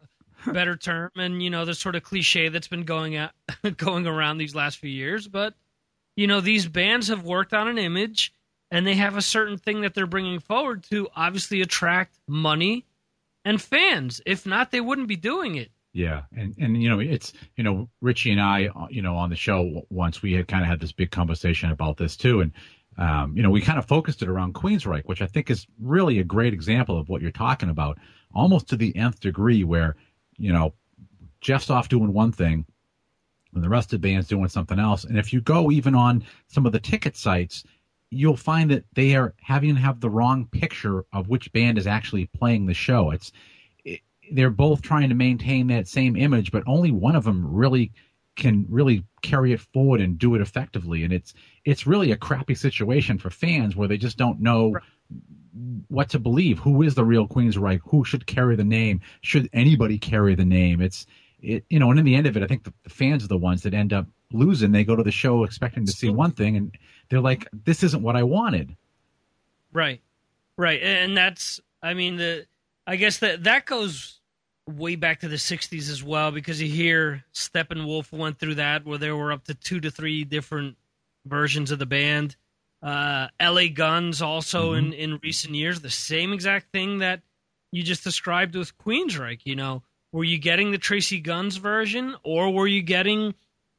a better term, and you know the sort of cliche that's been going at, going around these last few years. But you know, these bands have worked on an image, and they have a certain thing that they're bringing forward to obviously attract money and fans. If not, they wouldn't be doing it. Yeah, and and you know it's you know Richie and I uh, you know on the show once we had kind of had this big conversation about this too, and um, you know we kind of focused it around Queensryche, which I think is really a great example of what you're talking about, almost to the nth degree, where you know Geoff's off doing one thing, and the rest of the band's doing something else, and if you go even on some of the ticket sites, you'll find that they are having to have the wrong picture of which band is actually playing the show. It's they're both trying to maintain that same image, but only one of them really can really carry it forward and do it effectively. And it's it's really a crappy situation for fans where they just don't know what to believe. Who is the real Queensryche? Who should carry the name? Should anybody carry the name? It's it you know, and in the end of it, I think the, the fans are the ones that end up losing. They go to the show expecting to see one thing, and they're like, "This isn't what I wanted." Right, right, and that's I mean the I guess that that goes way back to the 60s as well because you hear Steppenwolf went through that where there were up to two to three different versions of the band. Uh, LA Guns also Mm-hmm. in, in recent years, the same exact thing that you just described with Queensryche. You know, were you getting the Tracii Guns version or were you getting,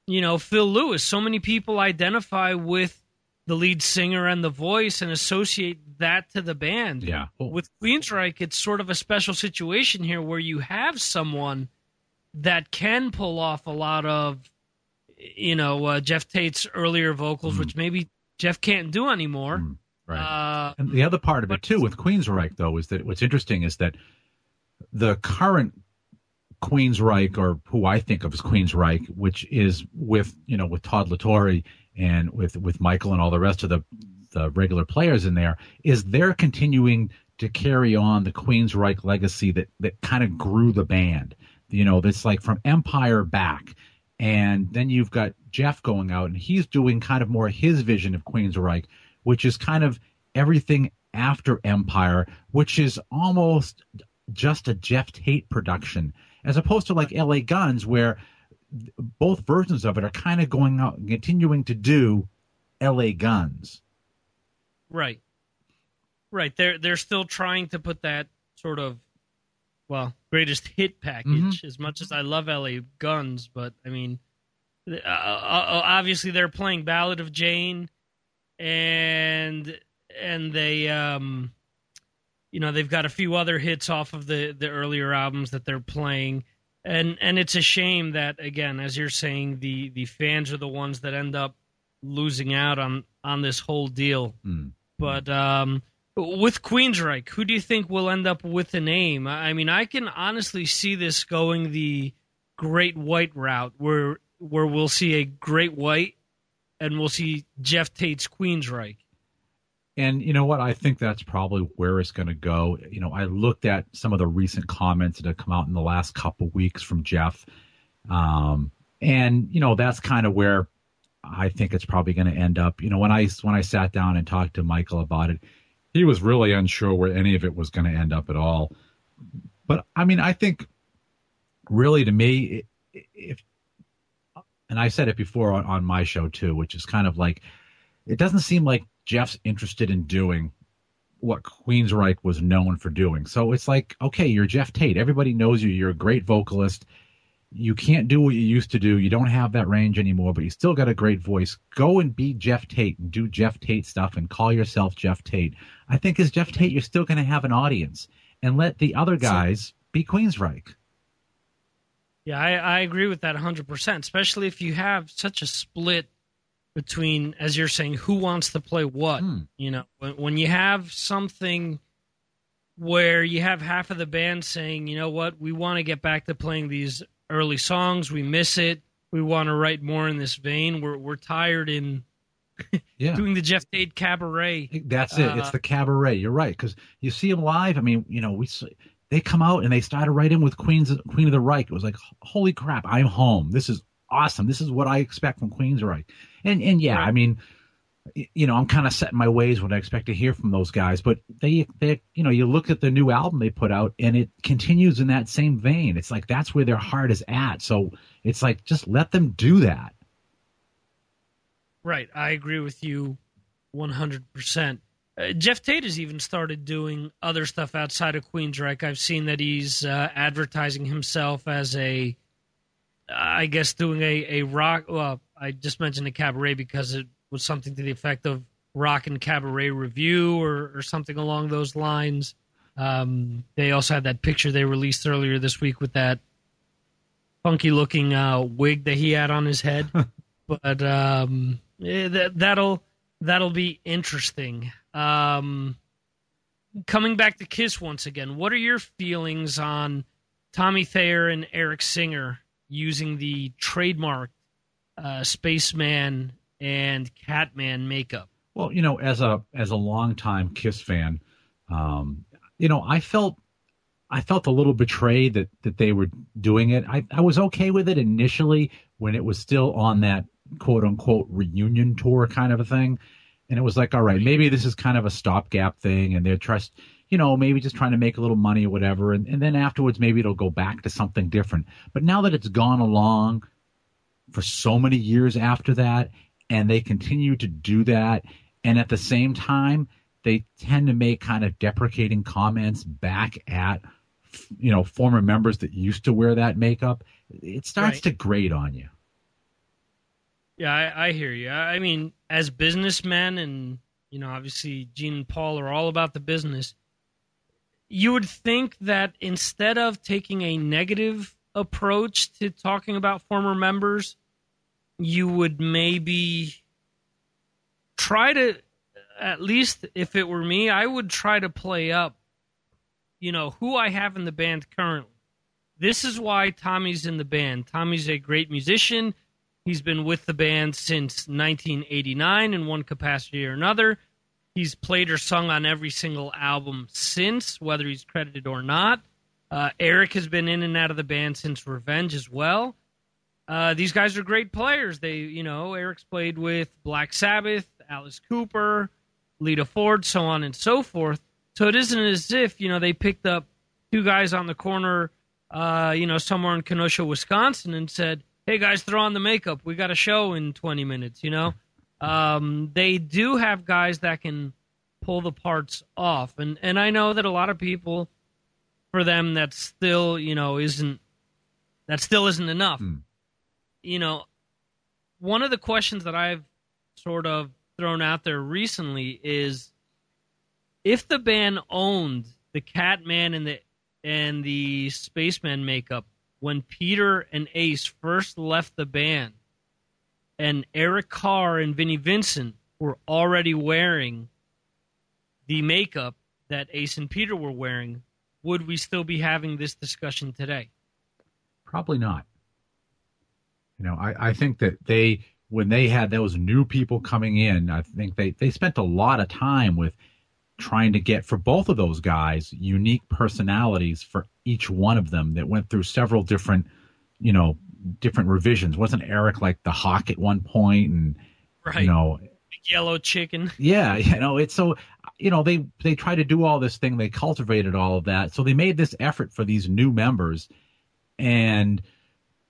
you know, Phil Lewis? So many people identify with the lead singer and the voice and associate that to the band. Yeah. With Queensryche, it's sort of a special situation here where you have someone that can pull off a lot of, you know, uh, Geoff Tate's earlier vocals, which maybe Geoff can't do anymore. Right. Uh, and the other part of it too with Queensryche though is that what's interesting is that the current Queensryche or who I think of as Queensryche, which is with you know with Todd La Torre and with with Michael and all the rest of the the regular players in there, is they're continuing to carry on the Queensryche legacy that that kind of grew the band. You know, that's like from Empire back. And then you've got Geoff going out and he's doing kind of more his vision of Queensryche, which is kind of everything after Empire, which is almost just a Geoff Tate production, as opposed to like LA Guns, where both versions of it are kind of going out and continuing to do LA Guns. Right. Right. They're they're still trying to put that sort of well, greatest hit package as much as I love LA Guns, but I mean uh, uh, obviously they're playing Ballad of Jayne and and they um you know, they've got a few other hits off of the the earlier albums that they're playing. And and it's a shame that again, as you're saying, the the fans are the ones that end up losing out on on this whole deal. But um, with Queensryche, who do you think will end up with the name? I mean, I can honestly see this going the Great White route, where where we'll see a Great White, and we'll see Geoff Tate's Queensryche. And you know what? I think that's probably where it's going to go. You know, I looked at some of the recent comments that have come out in the last couple weeks from Geoff, um, and you know that's kind of where I think it's probably going to end up. You know, when I when I sat down and talked to Michael about it, he was really unsure where any of it was going to end up at all. But I mean, I think really to me, if and I said it before on, on my show too, which is kind of like it doesn't seem like Geoff's interested in doing what Queensryche was known for doing. So it's like, okay, you're Geoff Tate. Everybody knows you. You're a great vocalist. You can't do what you used to do. You don't have that range anymore, but you still got a great voice. Go and be Geoff Tate and do Geoff Tate stuff and call yourself Geoff Tate. I think as Geoff Tate, you're still going to have an audience and let the other guys be Queensryche. Yeah, I, I agree with that 100%, especially if you have such a split between, as you're saying, who wants to play what. You know, when, when you have something where you have half of the band saying, you know what, we want to get back to playing these early songs, we miss it, we want to write more in this vein, we're, we're tired in Yeah. doing the Geoff Tate cabaret. That's it. It's Uh, the cabaret. You're right because you see them live. I mean, you know, we they come out and they started right in with Queen's Queen of the Reich. It was like, holy crap, I'm home. This is awesome. This is what I expect from Queensryche. And and yeah, I mean, you know, I'm kind of setting my ways what I expect to hear from those guys. But they they you know, you look at the new album they put out and it continues in that same vein. It's like that's where their heart is at. So it's like just let them do that. Right, I agree with you 100%. Uh, Geoff Tate has even started doing other stuff outside of Queensryche. I've seen that he's uh, advertising himself as a, I guess, doing a, a rock. Well, I just mentioned a cabaret because it was something to the effect of rock and cabaret review or, or something along those lines. Um, they also had that picture they released earlier this week with that funky looking uh, wig that he had on his head. but um, eh, that, that'll that'll be interesting. Um, coming back to Kiss once again, what are your feelings on Tommy Thayer and Eric Singer using the trademark uh, Spaceman and Catman makeup? Well, you know, as a as a longtime Kiss fan, um, you know, I felt I felt a little betrayed that that they were doing it. I, I was okay with it initially when it was still on that quote unquote reunion tour kind of a thing. And it was like, all right, maybe this is kind of a stopgap thing and they're trust you know, maybe just trying to make a little money or whatever, and, and then afterwards maybe it'll go back to something different. But now that it's gone along for so many years after that, and they continue to do that, and at the same time they tend to make kind of deprecating comments back at you know former members that used to wear that makeup it starts Right. to grate on you Yeah, I, I hear you. I I mean, as businessmen, and you know, obviously Gene and Paul are all about the business. You would think that instead of taking a negative approach to talking about former members, you would maybe try to, at least if it were me, I would try to play up, you know, who I have in the band currently. This is why Tommy's in the band. Tommy's a great musician. He's been with the band since 1989 in one capacity or another. He's played or sung on every single album since, whether he's credited or not. Uh, Eric has been in and out of the band since Revenge as well. Uh, these guys are great players. They, you know, Eric's played with Black Sabbath, Alice Cooper, Lita Ford, so on and so forth. So it isn't as if you know they picked up two guys on the corner, uh, you know, somewhere in Kenosha, Wisconsin, and said, "Hey guys, throw on the makeup. We got a show in 20 minutes." You know, um, they do have guys that can pull the parts off, and and I know that a lot of people, for them, that still you know isn't that still isn't enough. You know, one of the questions that I've sort of thrown out there recently is if the band owned the Catman and the and the Spaceman makeup when Peter and Ace first left the band, and Eric Carr and Vinnie Vincent were already wearing the makeup that Ace and Peter were wearing, would we still be having this discussion today? Probably not. You know, I, I think that they when they had those new people coming in, I think they, they spent a lot of time with trying to get for both of those guys unique personalities for each one of them that went through several different, you know, different revisions. Wasn't Eric like the hawk at one point and Right. you know yellow chicken. yeah, you know, it's so you know they they try to do all this thing, they cultivated all of that, so they made this effort for these new members, and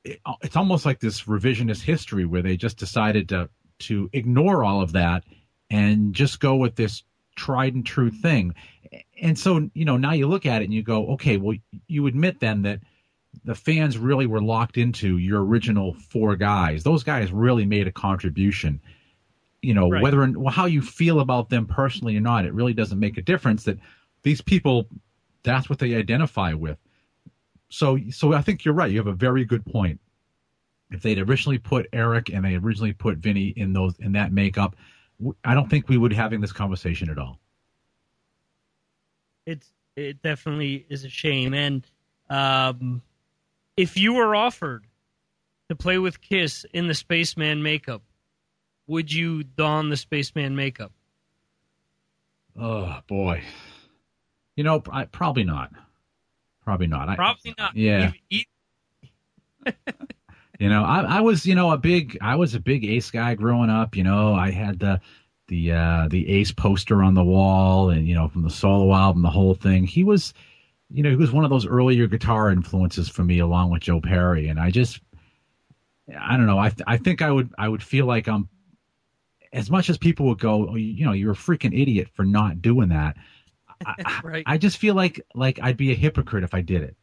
it, it's almost like this revisionist history where they just decided to to ignore all of that and just go with this tried and true thing. And so, you know, now you look at it and you go, okay, well, you admit then that the fans really were locked into your original four guys. Those guys really made a contribution. You know, Right. whether well, how you feel about them personally or not, it really doesn't make a difference. That these people, that's what they identify with. So, so I think you're right. You have a very good point. If they'd originally put Eric and they originally put Vinnie in those in that makeup, I don't think we would be having this conversation at all. it's it definitely is a shame. And um, if you were offered to play with Kiss in the Spaceman makeup, would you don the Spaceman makeup? Oh boy, you know, I, probably not. Probably not. I, Probably not. Yeah. You- You know, I, I was, you know, a big, I was a big Ace guy growing up. You know, I had the, the, uh, the Ace poster on the wall, and you know, from the solo album, the whole thing. He was, you know, he was one of those earlier guitar influences for me, along with Joe Perry. And I just, I don't know, I, th- I think I would, I would feel like I'm, as much as people would go, oh, you, you know, you're a freaking idiot for not doing that. I, right. I just feel like, like I'd be a hypocrite if I did it.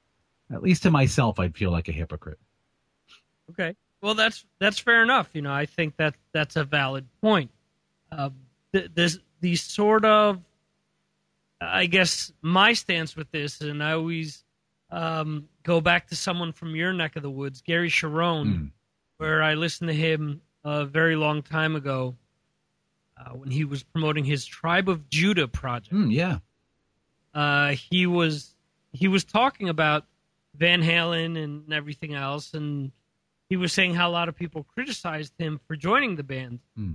At least to myself, I'd feel like a hypocrite. Okay. Well, that's that's fair enough. You know, I think that that's a valid point. Uh, th- this these sort of, I guess, my stance with this, and I always um, go back to someone from your neck of the woods, Gary Cherone, where I listened to him a very long time ago uh, when he was promoting his Tribe of Judah project Mm, yeah. uh, he was he was talking about Van Halen and everything else, and he was saying how a lot of people criticized him for joining the band, Hmm.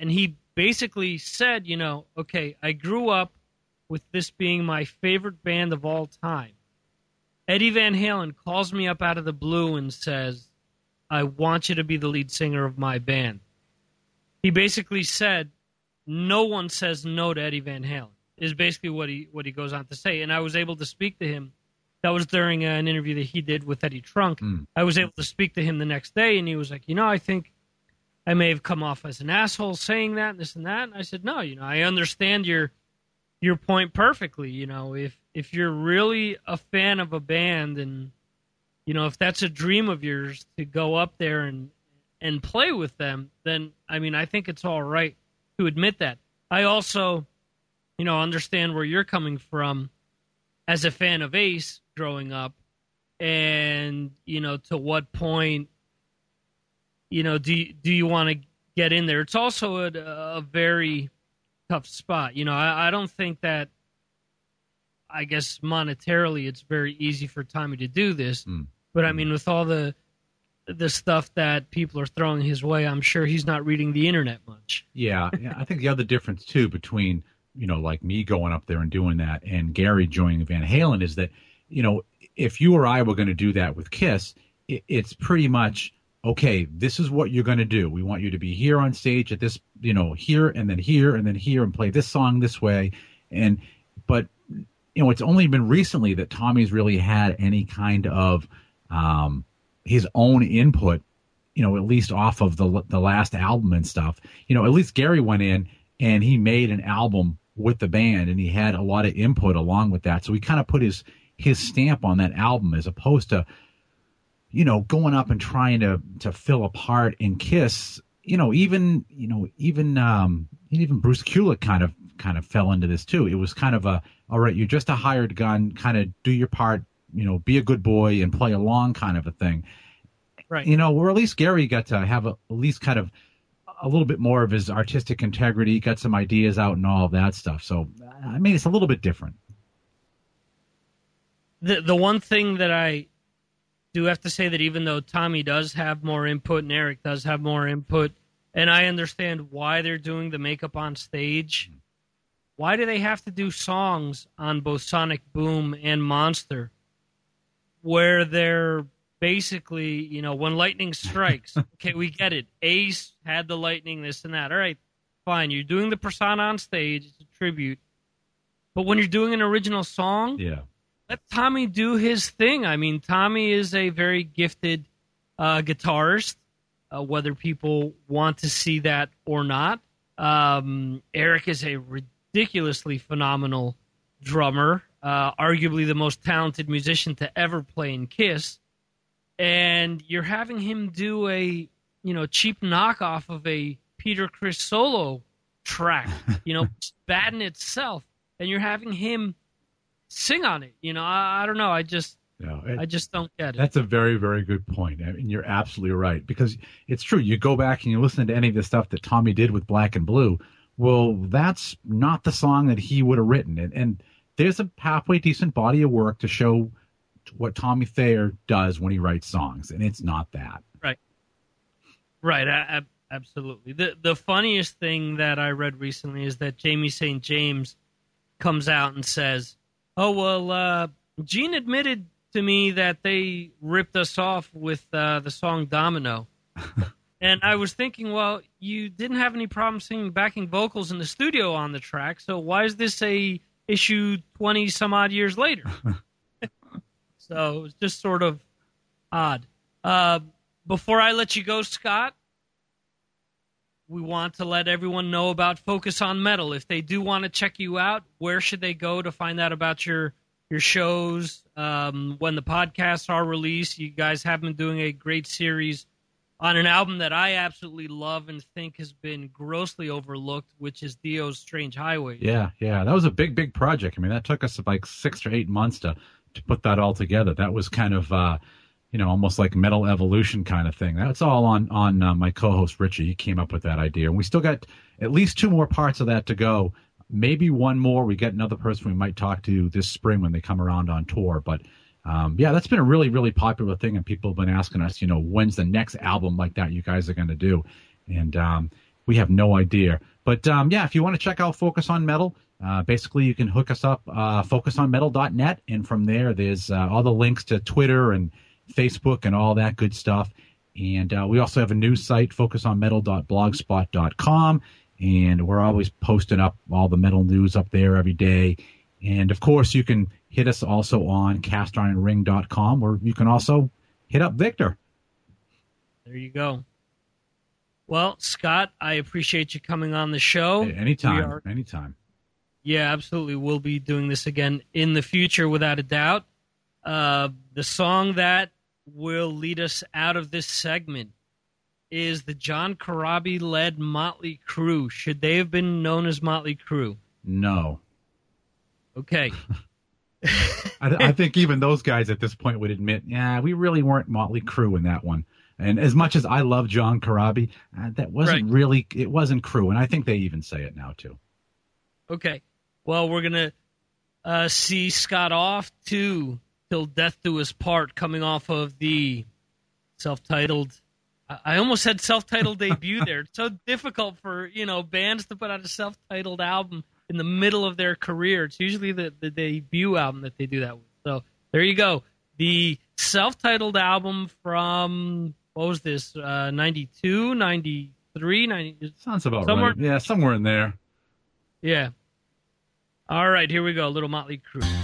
and he basically said, you know, okay, I grew up with this being my favorite band of all time. Eddie Van Halen calls me up out of the blue and says, I want you to be the lead singer of my band. He basically said, no one says no to Eddie Van Halen. Is basically what he what he goes on to say, and I was able to speak to him. That was during an interview that he did with Eddie Trunk. Hmm. I was able to speak to him the next day, and he was like, you know, I think I may have come off as an asshole saying that, and this and that. And I said, no, you know, I understand your your point perfectly. You know, if if you're really a fan of a band, and you know, if that's a dream of yours to go up there and and play with them, then I mean, I think it's all right to admit that. I also, you know, understand where you're coming from as a fan of Ace growing up, and you know, to what point, you know, do do you want to get in there? It's also a, a very tough spot. You know, I, I don't think that. I guess monetarily, it's very easy for Tommy to do this, hmm. but I hmm. mean, with all the the stuff that people are throwing his way, I'm sure he's not reading the internet much. Yeah, yeah, I think the other difference too between you know like me going up there and doing that and Gary joining Van Halen is that you know if you or I were going to do that with Kiss, it, it's pretty much okay. This is what you're going to do. We want you to be here on stage at this, you know, here and then here and then here and play this song this way, and but you know it's only been recently that Tommy's really had any kind of um, his own input you know, at least off of the the last album and stuff. You know, at least Gary went in and he made an album with the band and he had a lot of input along with that. So he kind of put his his stamp on that album as opposed to you know, going up and trying to to fill a part in Kiss, you know, even you know, even um even Bruce Kulick kind of kind of fell into this too. It was kind of a all right, you're just a hired gun, kind of do your part, you know, be a good boy and play along kind of a thing Right. you know, or at least Gary got to have a, at least kind of a little bit more of his artistic integrity, got some ideas out and all of that stuff. So, I mean, it's a little bit different. the the one thing that I do have to say that even though Tommy does have more input and Eric does have more input, and I understand why they're doing the makeup on stage, why do they have to do songs on both Sonic Boom and Monster where they're basically, you know, when lightning strikes, okay, we get it. Ace had the lightning, this and that. All right, fine. You're doing the persona on stage, it's a tribute. But when you're doing an original song, Yeah. Let Tommy do his thing. I mean, Tommy is a very gifted uh, guitarist, uh, whether people want to see that or not. Um, Eric is a ridiculously phenomenal drummer, uh, arguably the most talented musician to ever play in Kiss, and you're having him do a you know cheap knockoff of a Peter Criss solo track, you know, bad in itself, and you're having him sing on it. You know, I, I don't know. I just No, it- I just don't get it. That's a very, very good point. I mean, you're absolutely right because it's true. You go back and you listen to any of the stuff that Tommy did with Black and Blue. Well, that's not the song that he would have written, and, and there's a halfway decent body of work to show what Tommy Thayer does when he writes songs, and it's not that. Right. Right. a- ab- absolutely. The the funniest thing that I read recently is that Jamie St. James comes out and says, "Oh well, uh, Gene admitted to me that they ripped us off with uh, the song Domino." and I was thinking, well, you didn't have any problem singing backing vocals in the studio on the track, so why is this a issue twenty some odd years later? so it was just sort of odd. Uh, before I let you go, Scott, we want to let everyone know about Focus on Metal. If they do want to check you out, where should they go to find out about your your shows? Um, when the podcasts are released, you guys have been doing a great series on an album that I absolutely love and think has been grossly overlooked, which is Dio's Strange Highway. Yeah, yeah, that was a big, big project. I mean, that took us like six or eight months to to put that all together. That was kind of, uh, you know, almost like metal evolution kind of thing. That's all on on uh, my co-host Richie. He came up with that idea, and we still got at least two more parts of that to go. Maybe one more. We get another person we might talk to this spring when they come around on tour, but. Um, yeah, that's been a really, really popular thing, and people have been asking us, you know, when's the next album like that you guys are going to do? And um, we have no idea. But um, yeah, if you want to check out Focus on Metal, uh, basically you can hook us up, uh, focusonmetal.net, and from there, there's uh, all the links to Twitter and Facebook and all that good stuff. And uh, we also have a news site, focusonmetal.blogspot.com, and we're always posting up all the metal news up there every day. And of course, you can hit us also on castironring.com, where you can also hit up Victor. There you go. Well, Scott, I appreciate you coming on the show. Anytime, are- anytime. Yeah, absolutely. We'll be doing this again in the future, without a doubt. Uh, the song that will lead us out of this segment is the John Corabi led Motley Crue. Should they have been known as Motley Crue? No. Okay. I, I think even those guys at this point would admit, yeah, we really weren't Motley Crue in that one. And as much as I love John Corabi, uh, that wasn't really, it wasn't Crue, And I think they even say it now, too. Okay. Well, we're gonna uh, see Scott off to "Till Death Do Us Part" coming off of the self-titled. I I almost said self-titled debut there. It's so difficult for you know bands to put out a self-titled album in the middle of their career. It's usually the, the debut album that they do that with. So there you go. The self-titled album from what was this? Uh, 92, 93, 90, Sounds about somewhere, right. Yeah, somewhere in there. yeah. All right, here we go. Little Motley Crue.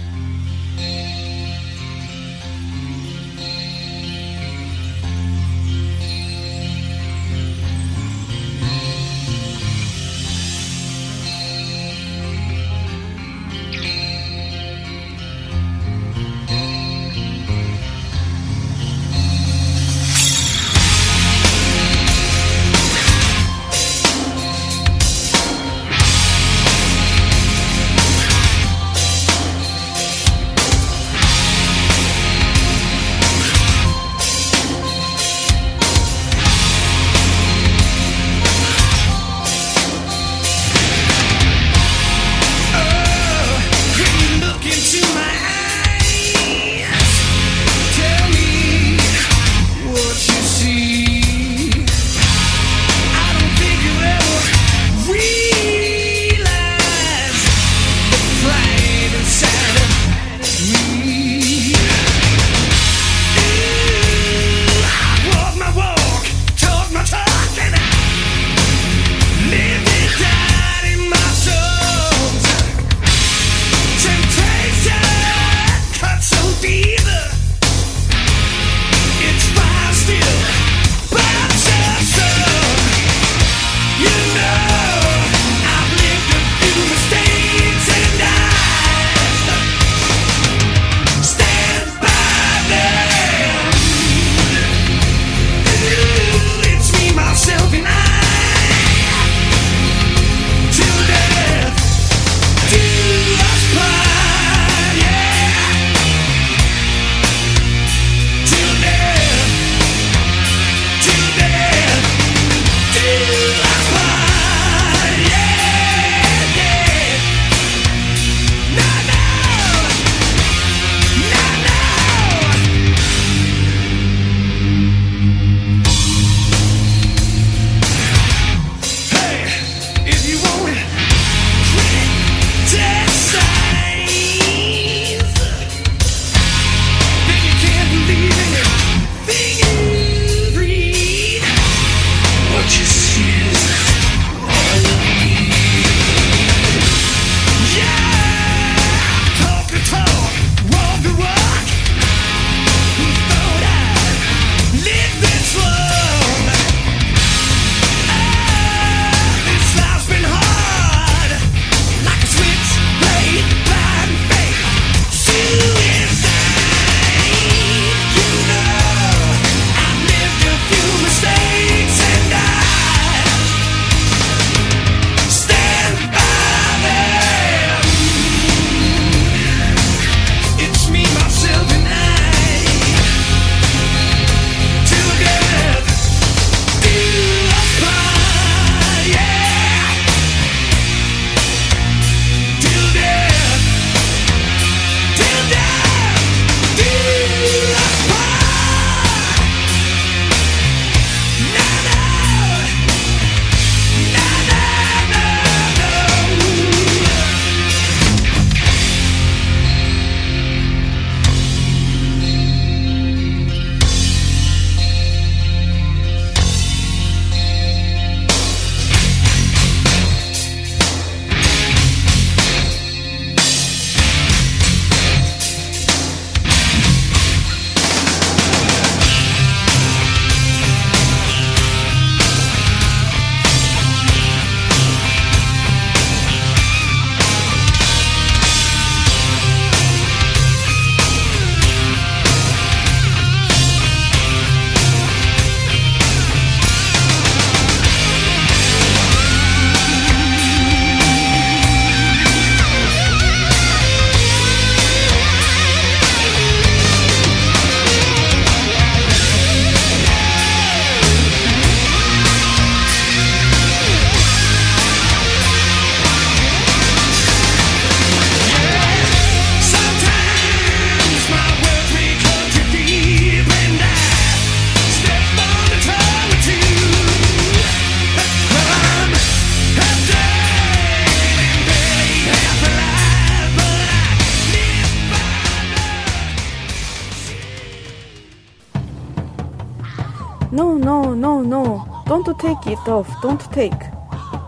It off. Don't take.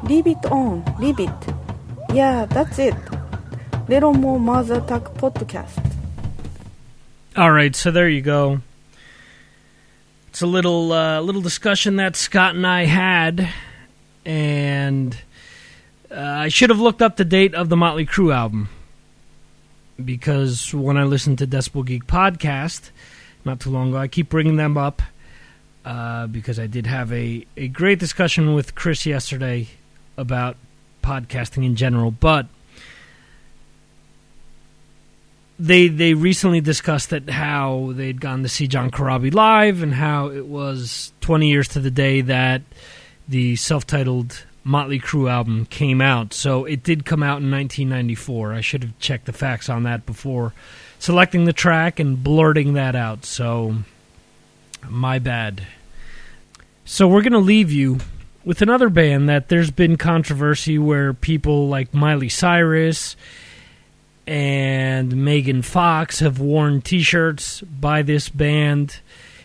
Leave it on. Leave it. Yeah, that's it. Little more Mars Attack podcast. All right, so there you go. It's a little uh, little discussion that Scott and I had, and uh, I should have looked up the date of the Motley Crue album because when I listened to Decibel Geek podcast not too long ago, I keep bringing them up uh, because I did have a, a great discussion with Chris yesterday about podcasting in general, but they they recently discussed that how they'd gone to see John Corabi live and how it was 20 years to the day that the self-titled Motley Crue album came out. So it did come out in 1994. I should have checked the facts on that before selecting the track and blurting that out. So my bad. So we're going to leave you with another band that there's been controversy where people like Miley Cyrus and Megan Fox have worn t-shirts by this band.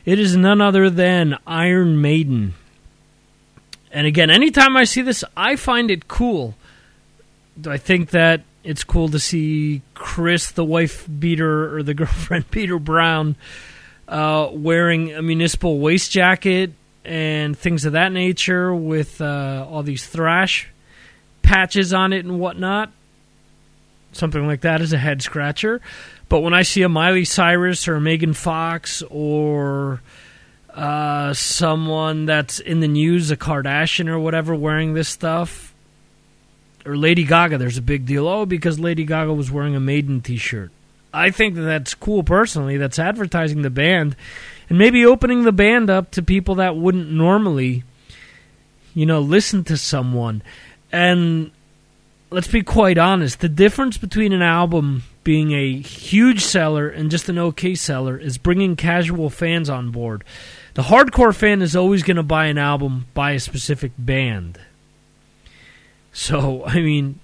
It is none other than Iron Maiden. And again, anytime I see this, I find it cool. I think that it's cool to see Chris, the wife beater or the girlfriend Peter Brown, uh, wearing a Municipal Waste jacket and things of that nature with uh, all these thrash patches on it and whatnot. Something like that is a head scratcher. But when I see a Miley Cyrus or a Megan Fox or uh, someone that's in the news, a Kardashian or whatever, wearing this stuff, or Lady Gaga, there's a big deal. Oh, because Lady Gaga was wearing a Maiden t shirt. I think that that's cool personally. That's advertising the band and maybe opening the band up to people that wouldn't normally, you know, listen to someone. And let's be quite honest the difference between an album being a huge seller and just an okay seller is bringing casual fans on board. The hardcore fan is always going to buy an album by a specific band. So, I mean,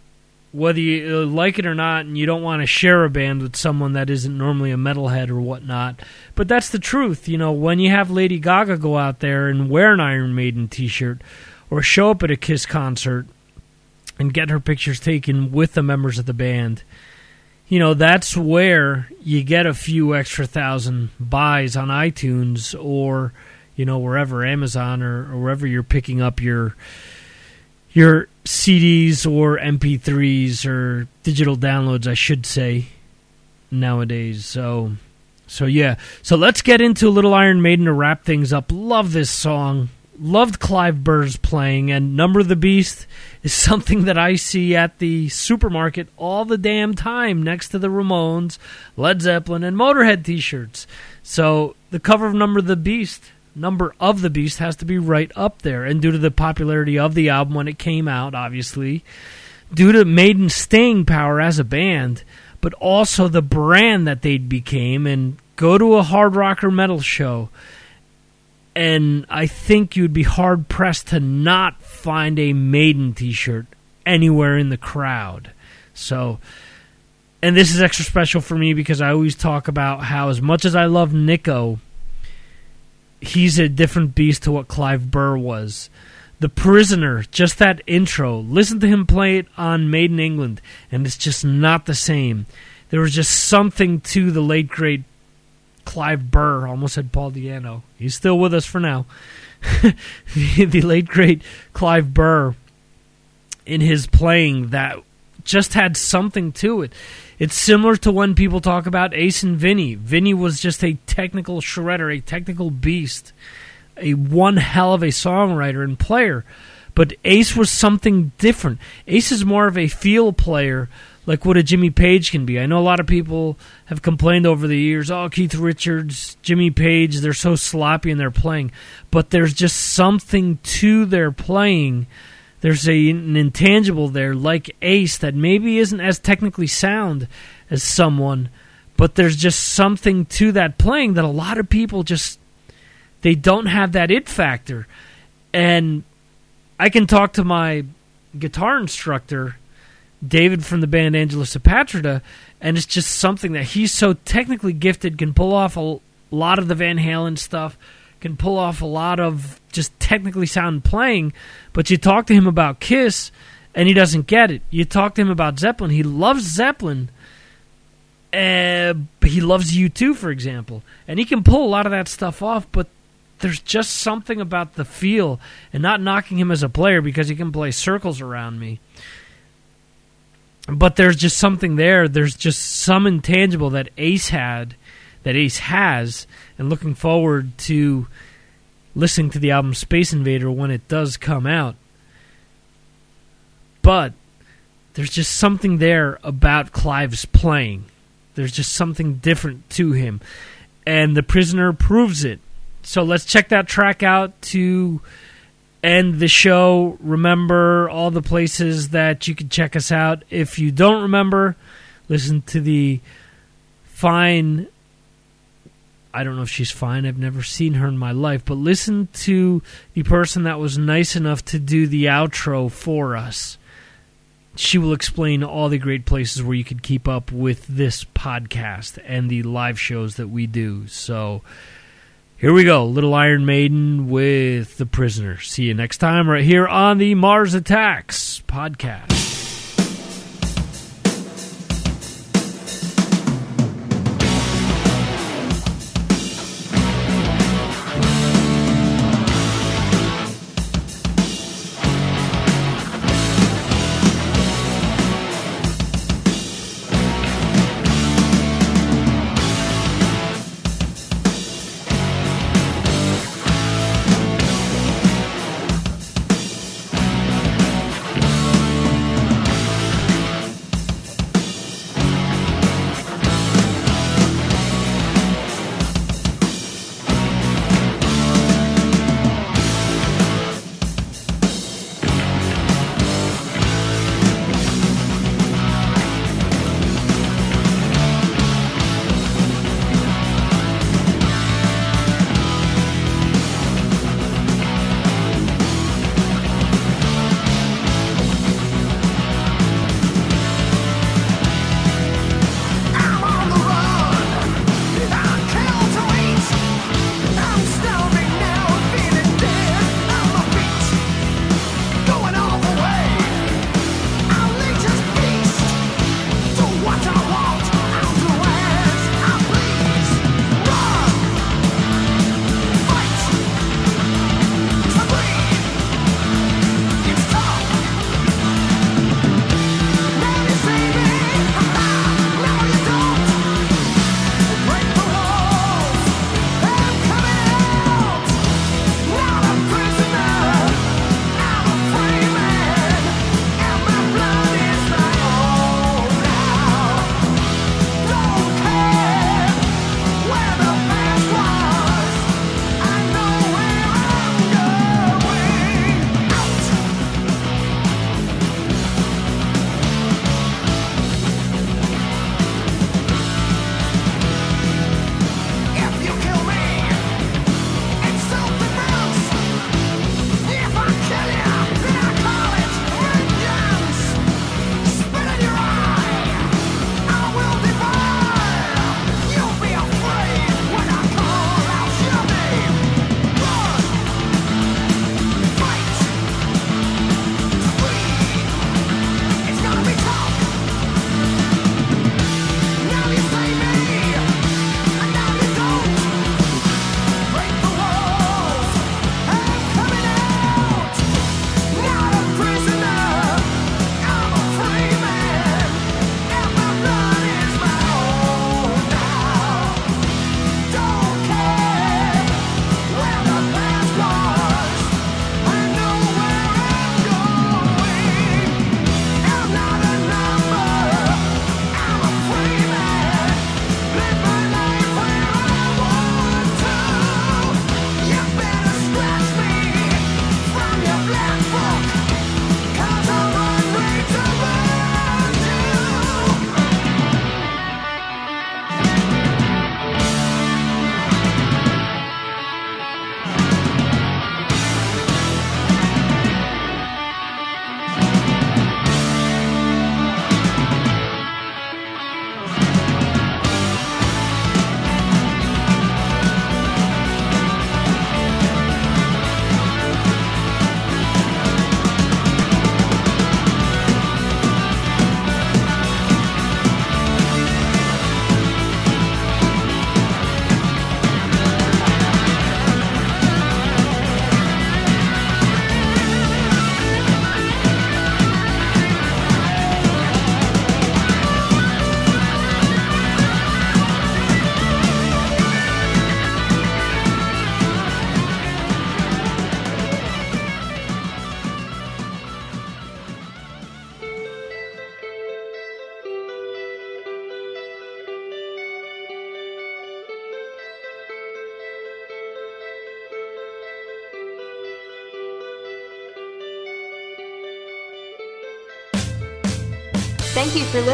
whether you uh, like it or not, and you don't want to share a band with someone that isn't normally a metalhead or whatnot. But that's the truth. You know, when you have Lady Gaga go out there and wear an Iron Maiden t shirt or show up at a Kiss concert and get her pictures taken with the members of the band, you know, that's where you get a few extra thousand buys on iTunes or, you know, wherever, Amazon or, or wherever you're picking up your your CDs or MP3s or digital downloads, I should say, nowadays. So, so yeah. So let's get into a little Iron Maiden to wrap things up. Love this song. Loved Clive Burr's playing, and Number of the Beast is something that I see at the supermarket all the damn time next to the Ramones, Led Zeppelin, and Motorhead t shirts. So the cover of Number of the Beast number of the beast has to be right up there. And due to the popularity of the album when it came out obviously due to maiden's staying power as a band but also the brand that they became and go to a hard rock or metal show. And i think you'd be hard pressed to not find a maiden t-shirt anywhere in the crowd. So and this is extra special for me because i always talk about how as much as i love Nicko he's a different beast to what Clive Burr was. The Prisoner, just that intro. Listen to him play it on Maiden England, and it's just not the same. There was just something to the late great Clive Burr. Almost said Paul Di'Anno. He's still with us for now. the, the late great Clive Burr in his playing that just had something to it. It's similar to when people talk about Ace and Vinnie. Vinnie was just a technical shredder, a technical beast, a one hell of a songwriter and player. But Ace was something different. Ace is more of a feel player, like what a Jimmy Page can be. I know a lot of people have complained over the years, oh, Keith Richards, Jimmy Page, they're so sloppy in their playing. But there's just something to their playing there's a, an intangible there like Ace that maybe isn't as technically sound as someone, but there's just something to that playing that a lot of people just they don't have that it factor. And I can talk to my guitar instructor, David from the band Angelus Apatrida, and it's just something that he's so technically gifted, can pull off a lot of the Van Halen stuff, can pull off a lot of just technically sound playing, but you talk to him about Kiss and he doesn't get it. You talk to him about Zeppelin, he loves Zeppelin. Uh, he loves U2, for example, and he can pull a lot of that stuff off. But there's just something about the feel, and not knocking him as a player because he can play circles around me. But there's just something there. There's just some intangible that Ace had, that Ace has, and looking forward to listening to the album Space Invader when it does come out. But there's just something there about Clive's playing. There's just something different to him. And The Prisoner proves it. So let's check that track out to end the show. Remember all the places that you can check us out. If you don't remember, listen to the fine. I don't know if she's fine. I've never seen her in my life, but listen to the person that was nice enough to do the outro for us she will explain all the great places where you can keep up with this podcast and the live shows that we do. So here we go. Little Iron Maiden with The Prisoner. See you next time right here on the Mars Attacks podcast.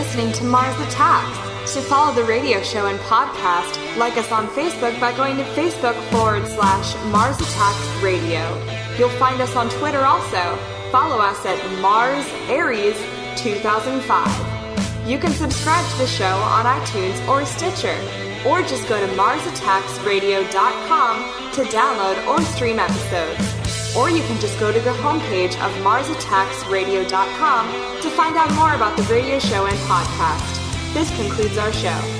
Listening to Mars Attacks. To follow the radio show and podcast, like us on Facebook by going to Facebook forward slash Mars Attacks Radio. You'll find us on Twitter also. Follow us at Mars Aries 2005. You can subscribe to the show on iTunes or Stitcher, or just go to MarsAttacksRadio.com to download or stream episodes. Or you can just go to the homepage of MarsAttacksRadio.com to find out more about the radio show and podcast. This concludes our show.